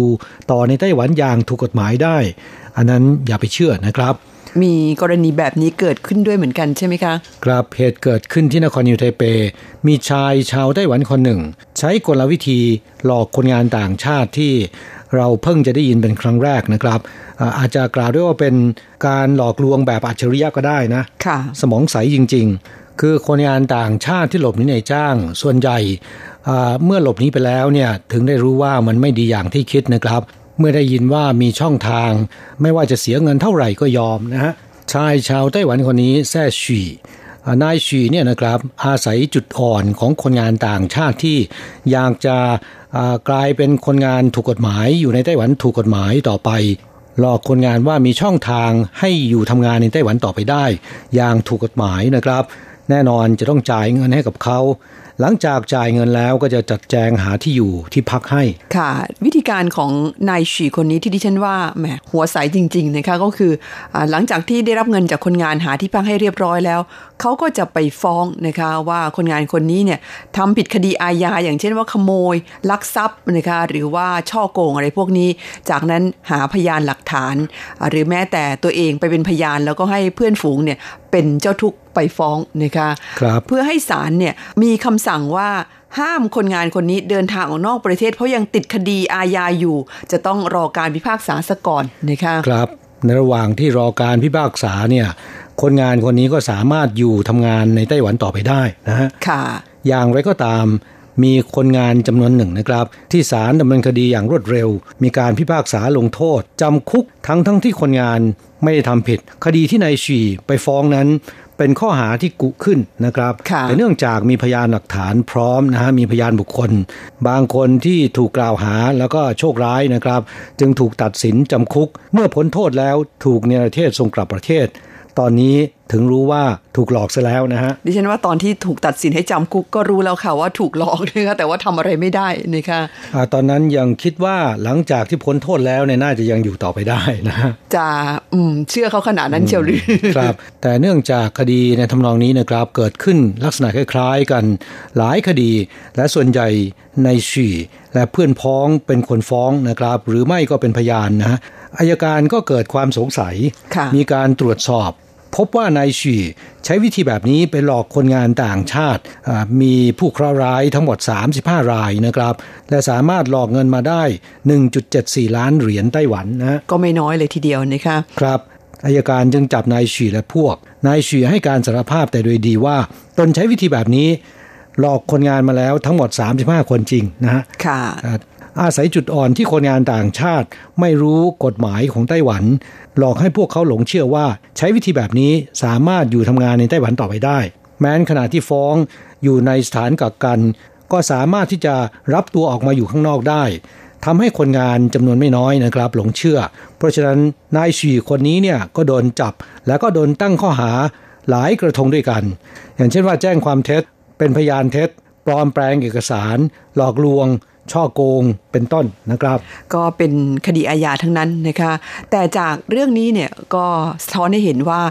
ต่อในไต้หวันอย่างถูกกฎหมายได้ อันนั้นอย่าไปเชื่อนะครับ มีกรณีแบบนี้เกิดขึ้นด้วยเหมือนกันใช่ไหมคะครับเหตุเกิดขึ้นที่นครนิวไทเป มีชายชาวไต้หวันคนหนึ่ง ใช้กลวิธีหลอกคนงานต่างชาติที่เราเพิ่งจะได้ยินเป็นครั้งแรกนะครับอาจจะกล่าวด้วยว่าเป็นการหลอกลวงแบบอัจฉริยะก็ได้นะะสมองใสจริง ๆ คือคนงานต่างชาติที่หลบหนีในจ้าง ส่วนใหญ่เมื่อหลบหนีไปแล้วเนี่ยถึงได้รู้ว่ามันไม่ดีอย่างที่คิดนะครับ เมื่อได้ยินว่ามีช่องทาง ไม่ว่าจะเสียเงินเท่าไหร่ก็ยอมนะฮะชายชาวไต้หวันคนนี้แซ่ฉี่นายชีเนี่ยนะครับอาศัยจุดอ่อนของคนงานต่างชาติที่อยากจะกลายเป็นคนงานถูกกฎหมายอยู่ในไต้หวันถูกกฎหมายต่อไป หลอกคนงานว่ามีช่องทางให้อยู่ทำงานในไต้หวันต่อไปได้ อย่างถูกกฎหมายนะครับ แน่นอนจะต้องจ่ายเงินให้กับเขา หลังจากจ่ายเงินแล้วก็จะจัดแจงหาที่อยู่ที่พักให้ ค่ะ วิธีการของนายฉีคนนี้ที่ดิฉันว่าแหมหัวใสจริง ๆ นะคะก็คืออหลังจากที่ได้รับเงินจากคนงานหาที่พักให้เรียบร้อยแล้ว เขาก็จะไปฟ้องนะคะว่าคนงานคนนี้เนี่ยทำผิดคดีอาญาอย่างเช่นว่าขโมย ลักทรัพย์นะคะหรือว่าช่อโกงอะไรพวกนี้ จากนั้นหาพยานหลักฐาน หรือแม้แต่ตัวเองไปเป็นพยานแล้วก็ให้เพื่อนฝูงเนี่ยเป็นเจ้าทุกข์ไปฟ้องนะคะครับเพื่อให้ศาลเนี่ยมีคำสั่งว่าห้ามคนงานคนนี้เดินทางออกนอกประเทศ เพราะยังติดคดีอาญาอยู่ จะต้องรอการพิพากษาสก่อนนะคะครับในระหว่างที่รอการพิพากษาเนี่ย คนงานคนนี้ก็สามารถอยู่ทำงานในไต้หวันต่อไปได้นะฮะค่ะอย่างไรก็ตามมีคนงานจำนวนหนึ่งนะครับ ที่ศาลดำเนินคดีอย่างรวดเร็ว มีการพิพากษาลงโทษจำคุกทั้งทั้งที่คนงานไม่ได้ทำผิด คดีที่นายชีไปฟ้องนั้น เป็นข้อหาที่กุขึ้นนะครับ แต่เนื่องจากมีพยานหลักฐานพร้อมนะฮะมีพยานบุคคล บางคนที่ถูกกล่าวหาแล้วก็โชคร้ายนะครับ จึงถูกตัดสินจำคุก เมื่อพ้นโทษแล้วถูกเนรเทศส่งกลับประเทศ ตอนนี้ถึงรู้ว่าถูกหลอกซะแล้วนะฮะ ดิฉันว่าตอนที่ถูกตัดสินให้จำคุกก็รู้แล้วค่ะว่าถูกหลอกนะคะแต่ว่าทำอะไรไม่ได้นะคะะตอนนั้นยังคิดว่าหลังจากที่พ้นโทษแล้วเนี่ยน่าจะยังอยู่ต่อไปได้นะจะอืมเชื่อเขาขนาดนั้นเชียวหรือครับ แต่เนื่องจากคดีในทำนองนี้นะครับเกิดขึ้นลักษณะคล้ายๆกันหลายคดี และส่วนใหญ่ในชีและเพื่อนพ้องเป็นคนฟ้องนะครับ หรือไม่ก็เป็นพยานนะอายการก็เกิดความสงสัย มีการตรวจสอบ พบว่านายชีใช้วิธีแบบนี้ไปหลอกคนงานต่างชาติ มีผู้เคราะห์ร้ายทั้งหมด 35 รายนะครับ และสามารถหลอกเงินมาได้ 1.74 ล้านเหรียญไต้หวันนะก็ไม่น้อยเลยทีเดียวนะคะครับอายการจึงจับนายชีและพวก นายชีให้การสารภาพแต่โดยดีว่าตนใช้วิธีแบบนี้ หลอกคนงานมาแล้วทั้งหมด 35 คนจริงนะฮะค่ะ อาศัยจุดอ่อนที่คนงานต่างชาติ ไม่รู้กฎหมายของไต้หวัน หลอกให้พวกเขาหลงเชื่อว่าใช้วิธีแบบนี้สามารถอยู่ทำงานในไต้หวันต่อไปได้ แม้นขณะที่ฟ้องอยู่ในสถานกักกัน ก็สามารถที่จะรับตัวออกมาอยู่ข้างนอกได้ทำให้คนงานจำนวนไม่น้อยนะครับ หลงเชื่อ เพราะฉะนั้นนายชีคนนี้เนี่ยก็โดนจับ แล้วก็โดนตั้งข้อหาหลายกระทงด้วยกัน อย่างเช่นว่าแจ้งความเท็จเป็นพยานเท็จปลอมแปลงเอกสาร หลอกลวง ช่อโกงเป็นต้นนะครับ ก็เป็นคดีอาญาทั้งนั้นนะคะ แต่จากเรื่องนี้เนี่ยก็สะท้อนให้เห็นว่า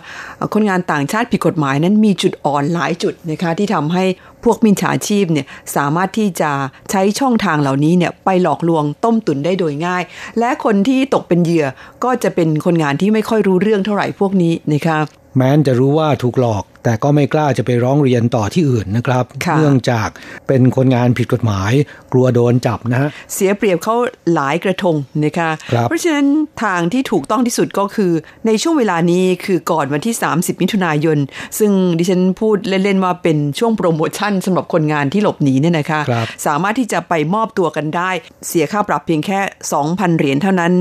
คนงานต่างชาติผิดกฎหมายนั้นมีจุดอ่อนหลายจุดนะคะที่ทำให้พวกมิจฉาชีพเนี่ยสามารถที่จะใช้ช่องทางเหล่านี้เนี่ยไปหลอกลวงต้มตุนได้โดยง่าย และคนที่ตกเป็นเหยื่อก็จะเป็นคนงานที่ไม่ค่อยรู้เรื่องเท่าไหร่พวกนี้นะคะแม้นจะรู้ว่าถูกหลอก แต่ก็ไม่กล้าจะไปร้องเรียนต่อที่อื่นนะครับ เนื่องจากเป็นคนงานผิดกฎหมาย กลัวโดนจับนะฮะเสียเปรียบเขาหลายกระทงนะคะคเพราะฉะนั้นทางที่ถูกต้องที่สุดก็คือ ในช่วงเวลานี้คือก่อนวันที่ 30 มิถุนายน ซึ่งดิฉันพูดเล่นๆว่าเป็นช่วงโปรโมชั่นสำหรับคนงานที่หลบหนีเนี่ยนะคะคสามารถที่จะไปมอบตัวกันได้ เสียค่าปรับเพียงแค่ 2,000 เหรียญเท่านั้น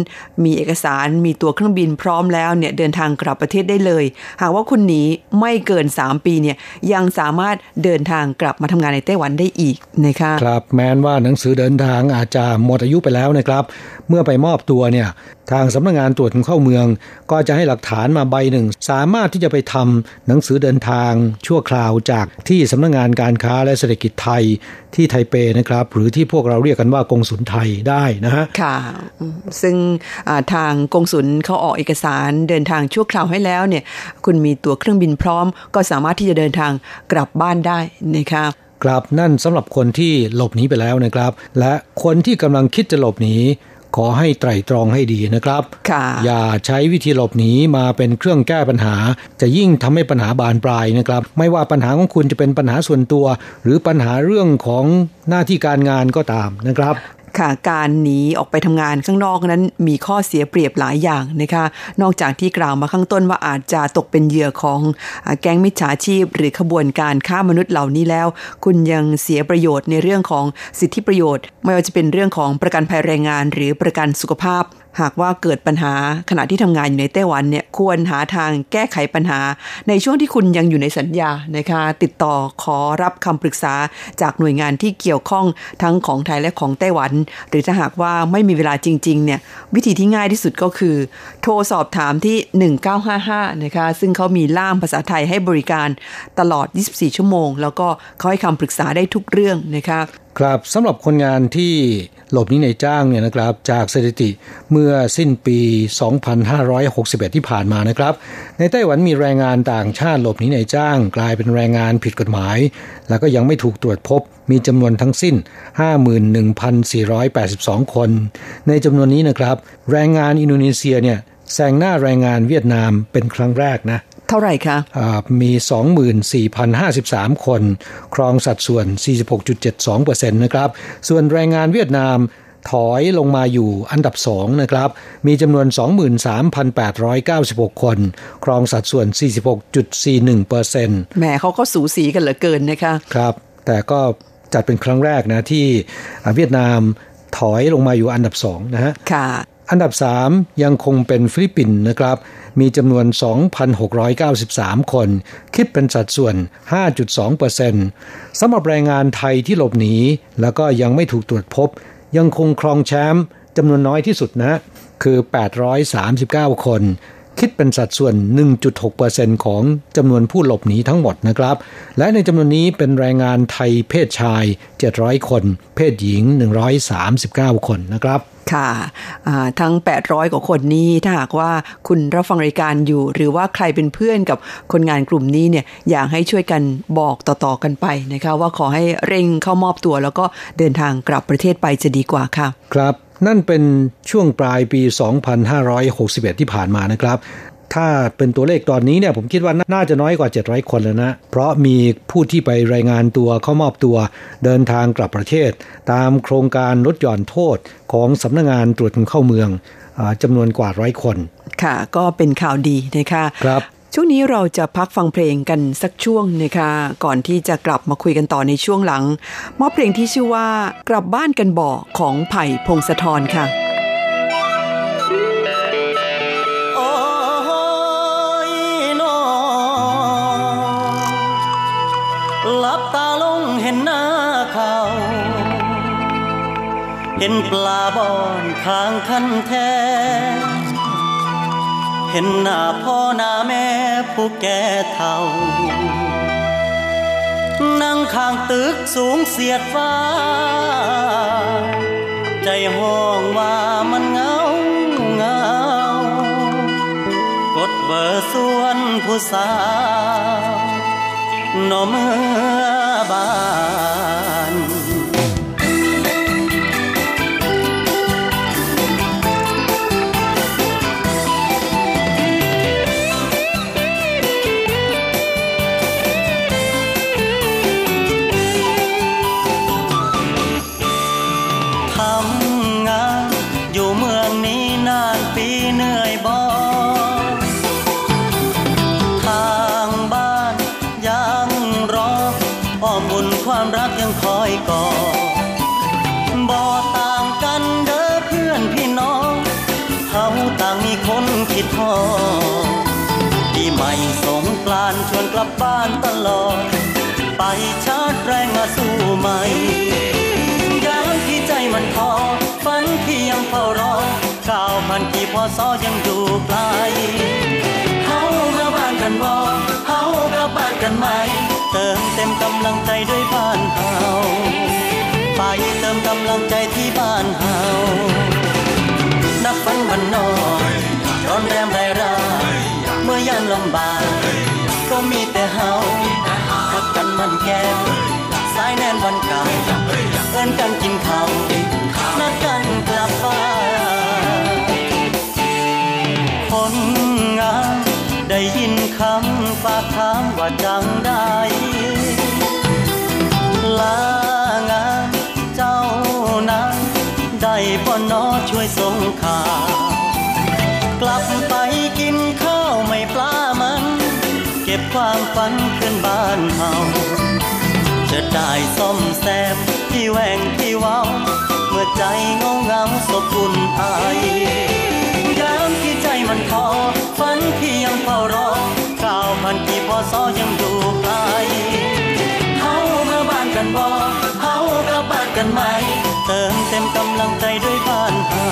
มีเอกสารมีตัวเครื่องบินพร้อมแล้วเนี่ยเดินทางกลับประเทศได้เลย หากว่าคุณหนีไม่เกิน3 ปีเนี่ยยังสามารถเดินทางกลับมาทำงานในไต้หวันได้อีกนะคะครับแม้ว่าหนังสือเดินทางอาจจะหมดอายุไปแล้วนะครับ เมื่อไปมอบตัวเนี่ย ทางสำนักงงานตรวจคนเข้าเมือง ก็จะให้หลักฐานมาใบหนึ่ง สามารถที่จะไปทำหนังสือเดินทาง ชั่วคราวจากที่สำนักงงานการค้าและเศรษฐกิจไทยที่ไทเปนะครับ หรือที่พวกเราเรียกกันว่ากงสุลไทยได้นะฮะค่ะ ซึ่งทางกงสุลเขาออกเอกสารเดินทางชั่วคราวให้แล้วเนี่ย คุณมีตั๋วเครื่องบินพร้อม ก็สามารถที่จะเดินทางกลับบ้านได้นะคะครับนั่นสำหรับคนที่หลบหนีไปแล้วนะครับ และคนที่กำลังคิดจะหลบหนี ขอให้ไตร่ตรองให้ดีนะครับ อย่าใช้วิธีหลบหนีมาเป็นเครื่องแก้ปัญหา จะยิ่งทำให้ปัญหาบานปลายนะครับ ไม่ว่าปัญหาของคุณจะเป็นปัญหาส่วนตัว หรือปัญหาเรื่องของหน้าที่การงานก็ตามนะครับ ค่ะ การหนีออกไปทำงานข้างนอกนั้นมีข้อเสียเปรียบหลายอย่างนะคะ นอกจากที่กล่าวมาข้างต้นว่าอาจจะตกเป็นเหยื่อของแก๊งมิจฉาชีพ หรือขบวนการฆ่ามนุษย์เหล่านี้แล้ว คุณยังเสียประโยชน์ในเรื่องของสิทธิประโยชน์ ไม่ว่าจะเป็นเรื่องของประกันภัยแรงงาน หรือประกันสุขภาพ หากว่าเกิดปัญหาขณะที่ทำงานอยู่ในไต้หวันเนี่ยควรหาทางแก้ไขปัญหา ในช่วงที่คุณยังอยู่ในสัญญานะคะติดต่อขอรับคำปรึกษาจากหน่วยงานที่เกี่ยวข้องทั้งของไทยและของไต้หวัน หรือถ้าหากว่าไม่มีเวลาจริงๆเนี่ยวิธีที่ง่ายที่สุดก็คือ โทรสอบถามที่ 1955นะคะซึ่งเขามีล่ามภาษาไทยให้บริการตลอด 24 ชั่วโมง แล้วก็เขาให้คำปรึกษาได้ทุกเรื่องนะคะครับสำหรับคนงานที่ หลบหนี้ในจ้างเนี่ยนะครับจากสถิติเมื่อสิ้นปี 2561 ที่ผ่านมานะครับ ในไต้หวันมีแรงงานต่างชาติหลบหนีในจ้าง กลายเป็นแรงงานผิดกฎหมาย แล้วก็ยังไม่ถูกตรวจพบมีจำนวนทั้งสิ้น 51,482 คน ในจำนวนนี้นะครับ แรงงานอินโดนีเซียเนี่ยแซงหน้าแรงงานเวียดนามเป็นครั้งแรกนะ เท่าไหร่คะอ่ามี 24,053 คน ครองสัดส่วน 46.72%นะครับ ส่วนแรงงานเวียดนามถอยลงมาอยู่อันดับสองนะครับ มีจำนวน 23,896 คน ครองสัดส่วน 46.41%แหมเขาก็สูสีกันเหลือเกินนะคะ ครับ แต่ก็จัดเป็นครั้งแรกนะที่เวียดนามถอยลงมาอยู่อันดับสองนะฮะ ค่ะ อันดับ 3 ยังคงเป็นฟิลิปปินส์นะครับ มีจำนวน 2,693 คน คิดเป็นสัดส่วน 5.2%สำหรับแรงงานไทยที่หลบหนี แล้วก็ยังไม่ถูกตรวจพบ ยังคงครองแชมป์จำนวนน้อยที่สุดนะ คือ 839 คน คิดเป็นสัดส่วน 1.6%ของจำนวนผู้หลบหนีทั้งหมดนะครับ และในจำนวนนี้เป็นแรงงานไทยเพศชาย 700 คน เพศหญิง 139 คนนะครับ ค่ะทั้ง 800 กว่าคนนี้ถ้าหากว่าคุณรับฟังรายการอยู่ หรือว่าใครเป็นเพื่อนกับคนงานกลุ่มนี้เนี่ยอยากให้ช่วยกันบอกต่อๆกันไปนะคะว่าขอให้เร่งเข้ามอบตัว แล้วก็เดินทางกลับประเทศไปจะดีกว่าค่ะ ครับนั่นเป็นช่วงปลายปี 2561 ที่ผ่านมานะครับ ถ้าเป็นตัวเลขตอนนี้เนี่ยผมคิดว่าน่าจะน้อยกว่า 700 คนแล้วนะ เพราะมีผู้ที่ไปรายงานตัวเข้ามอบตัวเดินทางกลับประเทศ ตามโครงการลดหย่อนโทษของสำนักงงานตรวจคนเข้าเมืองอาจำนวนกว่าร้อยคน ค่ะ ก็เป็นข่าวดีนะคะครับช่วงนี้เราจะพักฟังเพลงกันสักช่วงนะคะ ก่อนที่จะกลับมาคุยกันต่อในช่วงหลังมอบเพลงที่ชื่อว่ากลับบ้านกันบ่อของไผ่พงศธรค่ะ ห็นปลาบอนข้างคันแท้ เห็นหน้าพ่อหน้าแม่ผู้แก่เฒ่า นั่งข้างตึกสูงเสียดฟ้า ใจห้องว่ามันเงาเงากดเบอร์ส่วนผู้สาวนอเมื่อบา พันกี่พอซอยังอยู่ไกลเฮามาบ้านกันบ่เฮากลับบ้านกันไหม เติมเต็มกำลังใจด้วยบ้านเฮาไปเติมกำลังใจที่บ้านเฮานับฝันวันนอยร้อนแรมไรราเมื่อยามลำบากก็มีแต่เฮาทักกันมันแก้มสายแน่นวันเก่าเอิ้นกันกินข้าวนัดกัน ข่าว กลับไปกินข้าวไม่ปลามัน เก็บความฝันขึ้นบ้านเฮาจะได้ซ่อมแซมที่แหว่งที่เว้า เมื่อใจเงาเงาสบอุ่นอายยามที่ใจมันท้อฝันที่ยังเฝ้ารอก้าวพันกี่พอซอยังอยู่ไกลเฮามาบ้านกันบ่เฮากลับบ้านกันไหมเติมเต็มกำลังใจด้วยบ้านเฮา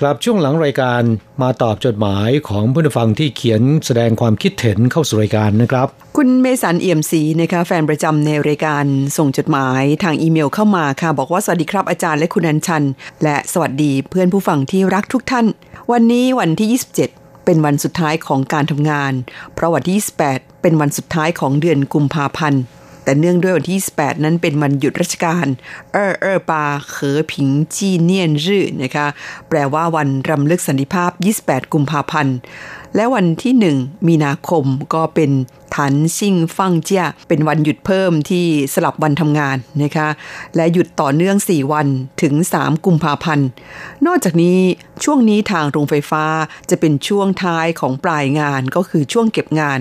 ครับช่วงหลังรายการมาตอบจดหมายของผู้ฟังที่เขียนแสดงความคิดเห็นเข้าสู่รายการนะครับ คุณเมสันเอี่ยมศรีนะคะแฟนประจำในรายการส่งจดหมายทางอีเมลเข้ามาค่ะ บอกว่าสวัสดีครับอาจารย์และคุณอัญชัน และสวัสดีเพื่อนผู้ฟังที่รักทุกท่าน วันนี้วันที่ 27 เป็นวันสุดท้ายของการทำงาน เพราะวันที่ 28 เป็นวันสุดท้ายของเดือนกุมภาพันธ์ แต่เนื่องด้วยวันที่ 28 นั้นเป็นวันหยุดราชการ เออเออปาเขอผิงจีเนียนรื่อนะคะ แปลว่าวันรำลึกสันติภาพ 28 กุมภาพันธ์ และวันที่ 1 มีนาคมก็เป็นถันซิ่งฟั่งเจียเป็นวันหยุดเพิ่มที่สลับวันทำงานนะคะ และหยุดต่อเนื่อง 4 วันถึง 3 กุมภาพันธ์ นอกจากนี้ช่วงนี้ทางโรงไฟฟ้าจะเป็นช่วงท้ายของปลายงานก็คือช่วงเก็บงาน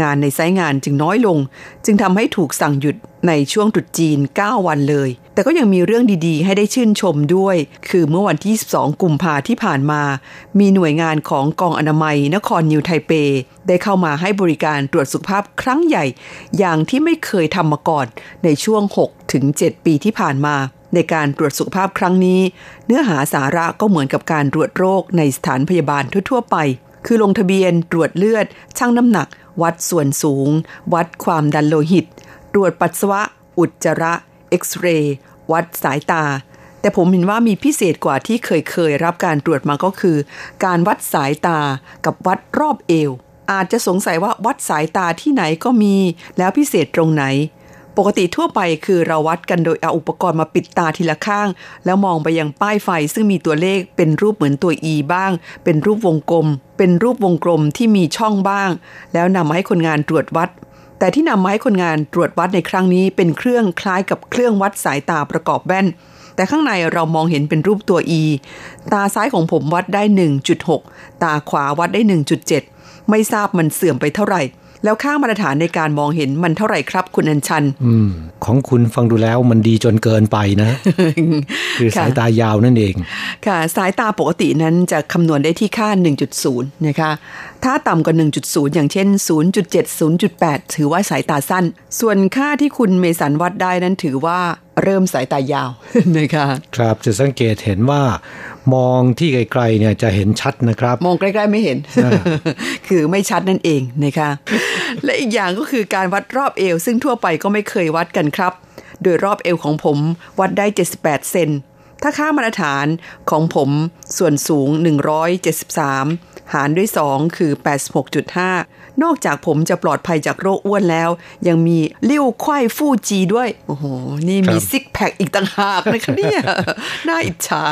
งานในไซต์งานจึงน้อยลง จึงทำให้ถูกสั่งหยุดในช่วงตรุษจีน 9 วันเลย แต่ก็ยังมีเรื่องดีๆ ให้ได้ชื่นชมด้วย คือเมื่อวันที่ 22 กุมภาที่ผ่านมา มีหน่วยงานของกองอนามัย นครนิวไทเป ได้เข้ามาให้บริการตรวจสุขภาพครั้งใหญ่ อย่างที่ไม่เคยทำมาก่อน ในช่วง6ถึง7ปีที่ผ่านมา ในการตรวจสุขภาพครั้งนี้ เนื้อหาสาระก็เหมือนกับการตรวจโรคในสถานพยาบาลทั่วๆไป คือลงทะเบียนตรวจเลือดชั่งน้ำหนัก วัดส่วนสูง วัดความดันโลหิต รวจปัสสาวะ อุจจาระ เอ็กซเรย์ วัดสายตา แต่ผมเห็นว่ามีพิเศษกว่าที่เคยเคยรับการตรวจมาก็คือ การวัดสายตากับวัดรอบเอว อาจจะสงสัยว่าวัดสายตาที่ไหนก็มี แล้วพิเศษตรงไหน ปกติทั่วไปคือเราวัดกันโดยเอาอุปกรณ์มาปิดตาทีละข้าง แล้วมองไปยังป้ายไฟซึ่งมีตัวเลขเป็นรูปเหมือนตัว E บ้าง เป็นรูปวงกลม เป็นรูปวงกลมที่มีช่องบ้าง แล้วนำมาให้คนงานตรวจวัด แต่ที่นำมาให้คนงานตรวจวัดในครั้งนี้เป็นเครื่องคล้ายกับเครื่องวัดสายตาประกอบแว่น แต่ข้างในเรามองเห็นเป็นรูปตัว E ตาซ้ายของผมวัดได้ 1.6 ตาขวาวัดได้ 1.7 ไม่ทราบมันเสื่อมไปเท่าไหร่ แล้วค่ามาตรฐานในการมองเห็นมันเท่าไหร่ครับคุณอัญชันอืมของคุณฟังดูแล้วมันดีจนเกินไปนะ คือสายตายาวนั่นเอง ค่ะ สายตาปกตินั้นจะคำนวณได้ที่ค่า 1.0 นะคะถ้าต่ำกว่า 1.0 อย่างเช่น 0.7 0.8 ถือว่าสายตาสั้น ส่วนค่าที่คุณเมสันวัดได้นั้นถือว่าเริ่มสายตายาวนะคะครับจะสังเกตเห็นว่ามองที่ไกลๆเนี่ยจะเห็นชัดนะครับ มองใกล้ๆไม่เห็นอ่าคือไม่ชัดนั่นเองนะคะและอีกอย่างก็คือการวัดรอบเอว ซึ่งทั่วไปก็ไม่เคยวัดกันครับ โดยรอบเอวของผมวัดได้ 78 เซนถ้าค่ามาตรฐานของผมส่วนสูง 173 หารด้วย 2 คือ 86.5 นอกจากผมจะปลอดภัยจากโรคอ้วนแล้ว ยังมีเลี้ยวควายฟู่จีด้วย โอ้โห นี่มีครับซิกแพคอีกต่างหากนะคะเนี่ยน่าอิจฉา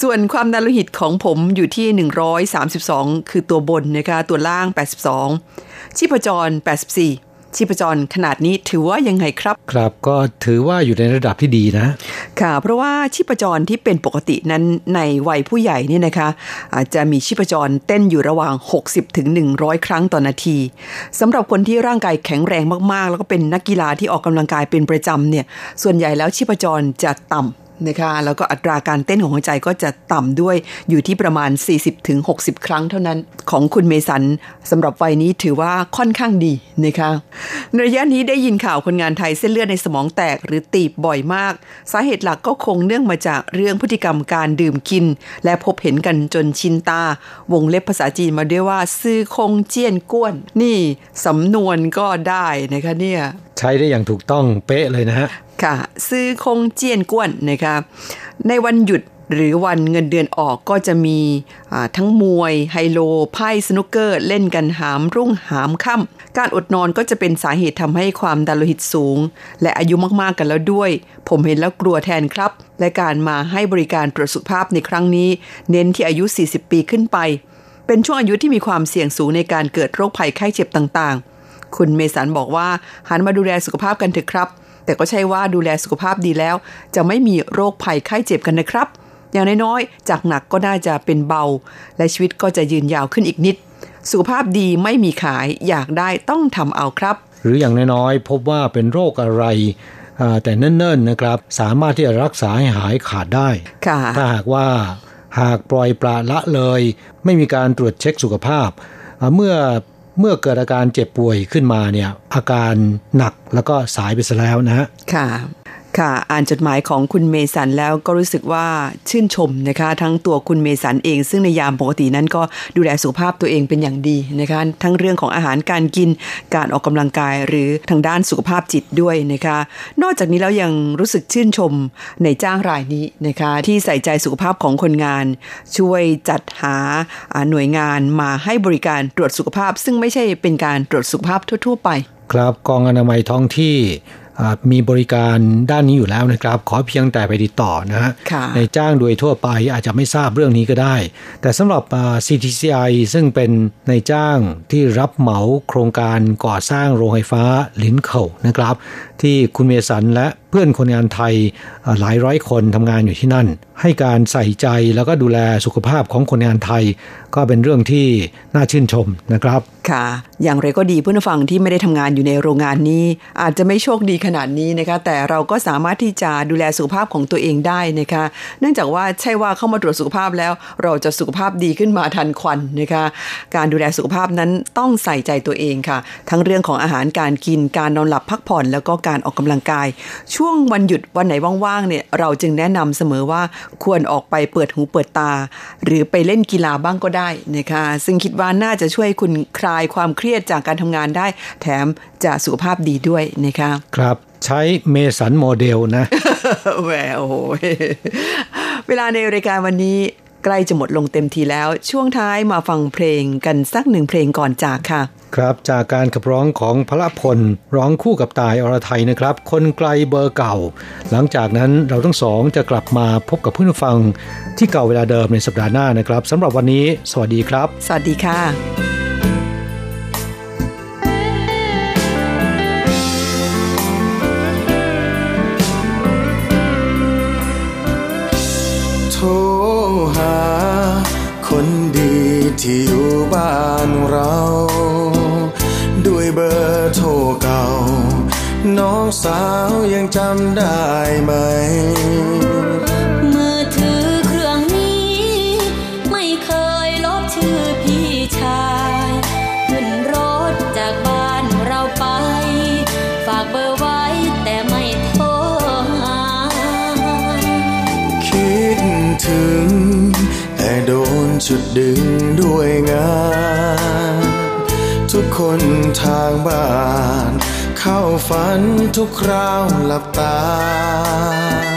ส่วนความดันโลหิตของผมอยู่ที่ 132 คือตัวบนนะคะ ตัวล่าง 82 ชีพจร 84 ชีพจรขนาดนี้ถือว่ายังไงครับ ครับก็ถือว่าอยู่ในระดับที่ดีนะ ค่ะ เพราะว่าชีพจรที่เป็นปกตินั้นในวัยผู้ใหญ่เนี่ยนะคะ อาจจะมีชีพจรเต้นอยู่ระหว่าง 60ถึง100 ครั้งต่อนาทีสำหรับคนที่ร่างกายแข็งแรงมากๆ แล้วก็เป็นนักกีฬาที่ออกกำลังกายเป็นประจำเนี่ยส่วนใหญ่แล้วชีพจรจะต่ำ นะคะแล้วก็อัตราการเต้นของหัวใจก็จะต่ำด้วยอยู่ที่ประมาณ 40-60 ครั้งเท่านั้นของคุณเมสันสำหรับวัยนี้ถือว่าค่อนข้างดีนะคะในระยะนี้ได้ยินข่าวคนงานไทยเส้นเลือดในสมองแตกหรือตีบบ่อยมาก สาเหตุหลักก็คงเนื่องมาจากเรื่องพฤติกรรมการดื่มกิน และพบเห็นกันจนชินตา วงเล็บภาษาจีนมาด้วยว่าซื้อคงเจียนก้วน นี่สำนวนก็ได้นะคะเนี่ย ใช้ได้อย่างถูกต้องเป๊ะเลยนะฮะ ค่ะ ซื้อคงเจียนก้วนนะคะในวันหยุดหรือวันเงินเดือนออกก็จะมีทั้งมวย ไฮโล ไพ่สนุกเกอร์ เล่นกันหามรุ่งหามค่ำการอดนอนก็จะเป็นสาเหตุทำให้ความดันโลหิตสูง และอายุมากๆกันแล้วด้วย ผมเห็นแล้วกลัวแทนครับ และการมาให้บริการตรวจสุขภาพในครั้งนี้ เน้นที่อายุ 40 ปีขึ้นไป เป็นช่วงอายุที่มีความเสี่ยงสูงในการเกิดโรคภัยไข้เจ็บต่างๆ คุณเมสันบอกว่าหันมาดูแลสุขภาพกันเถอะครับ แต่ก็ใช่ว่าดูแลสุขภาพดีแล้ว จะไม่มีโรคภัยไข้เจ็บกันนะครับ อย่างน้อยๆ จากหนักก็น่าจะเป็นเบา และชีวิตก็จะยืนยาวขึ้นอีกนิด สุขภาพดีไม่มีขายอยากได้ต้องทำเอาครับ หรืออย่างน้อยๆ พบว่าเป็นโรคอะไรแต่เนิ่นๆนะครับ สามารถที่จะรักษาให้หายขาดได้ถ้าหากว่าหากปล่อยปละละเลย ไม่มีการตรวจเช็คสุขภาพ เมื่อ เมื่อเกิดอาการเจ็บป่วยขึ้นมาเนี่ยอาการหนักแล้วก็สายไปซะแล้วนะฮะค่ะ ค่ะ อ่านจดหมายของคุณเมสันแล้วก็รู้สึกว่าชื่นชมนะคะ ทั้งตัวคุณเมสันเอง ซึ่งในยามปกตินั้นก็ดูแลสุขภาพตัวเองเป็นอย่างดีนะคะ ทั้งเรื่องของอาหารการกินการออกกำลังกายหรือทางด้านสุขภาพจิตด้วยนะคะ นอกจากนี้แล้วยังรู้สึกชื่นชมในจ้างรายนี้นะคะ ที่ใส่ใจสุขภาพของคนงาน ช่วยจัดหาหน่วยงานมาให้บริการตรวจสุขภาพ ซึ่งไม่ใช่เป็นการตรวจสุขภาพทั่ว ๆ ไป ครับกองอนามัยท้องที่ มีบริการด้านนี้อยู่แล้วนะครับ ขอเพียงแต่ไปติดต่อนะฮะในจ้างโดยทั่วไปอาจจะไม่ทราบเรื่องนี้ก็ได้ แต่สำหรับ CTCI ซึ่งเป็นในจ้างที่รับเหมาโครงการก่อสร้างโรงไฟฟ้าลินเขานะครับที่คุณเมสันและเพื่อนคนงานไทยหลายร้อยคนทำงานอยู่ที่นั่น ให้การใส่ใจแล้วก็ดูแลสุขภาพของคนงานไทย ก็เป็นเรื่องที่น่าชื่นชมนะครับ ค่ะ อย่างไรก็ดีเพื่อนฟังที่ไม่ได้ทำงานอยู่ในโรงงานนี้ อาจจะไม่โชคดีขนาดนี้นะคะ แต่เราก็สามารถที่จะดูแลสุขภาพของตัวเองได้นะคะ เนื่องจากว่าใช่ว่าเข้ามาตรวจสุขภาพแล้ว เราจะสุขภาพดีขึ้นมาทันควันนะคะ การดูแลสุขภาพนั้นต้องใส่ใจตัวเองค่ะ ทั้งเรื่องของอาหารการกินการนอนหลับพักผ่อนแล้วก็การออกกำลังกาย ช่วงวันหยุดวันไหนว่างๆเนี่ยเราจึงแนะนำเสมอว่าควรออกไปเปิดหูเปิดตา หรือไปเล่นกีฬาบ้างก็ได้นะคะซึ่งคิดว่าน่าจะช่วยคุณคลายความเครียดจากการทำงานได้ แถมจะสุขภาพดีด้วยนะคะครับใช้เมสันโมเดลนะแหวโอ้โหเวลาในรายการวันนี้ใกล้จะหมดลงเต็มทีแล้ว ช่วงท้ายมาฟังเพลงกันสักหนึ่งเพลงก่อนจากค่ะ ครับ จากการขับร้องของพระพลร้องคู่กับตายอรไทยนะครับ คนไกลเบอร์เก่า หลังจากนั้นเราทั้งสองจะกลับมาพบกับผู้ฟังที่เก่าเวลาเดิมในสัปดาห์หน้านะครับสำหรับวันนี้ สวัสดีครับ สวัสดีค่ะโทรหาคนดีที่อยู่บ้านเราด้วย เบอร์โทรเก่า น้องสาวยังจำได้ไหม มือถือเครื่องนี้ ไม่เคยลบชื่อพี่ชาย ขึ้นรถจากบ้านเราไป ฝากเบอร์ไว้แต่ไม่โทรหาคิดถึง แต่โดนจุดดึงด้วยงาน คนทางบ้าน เข้าฝันทุกคราวหลับตา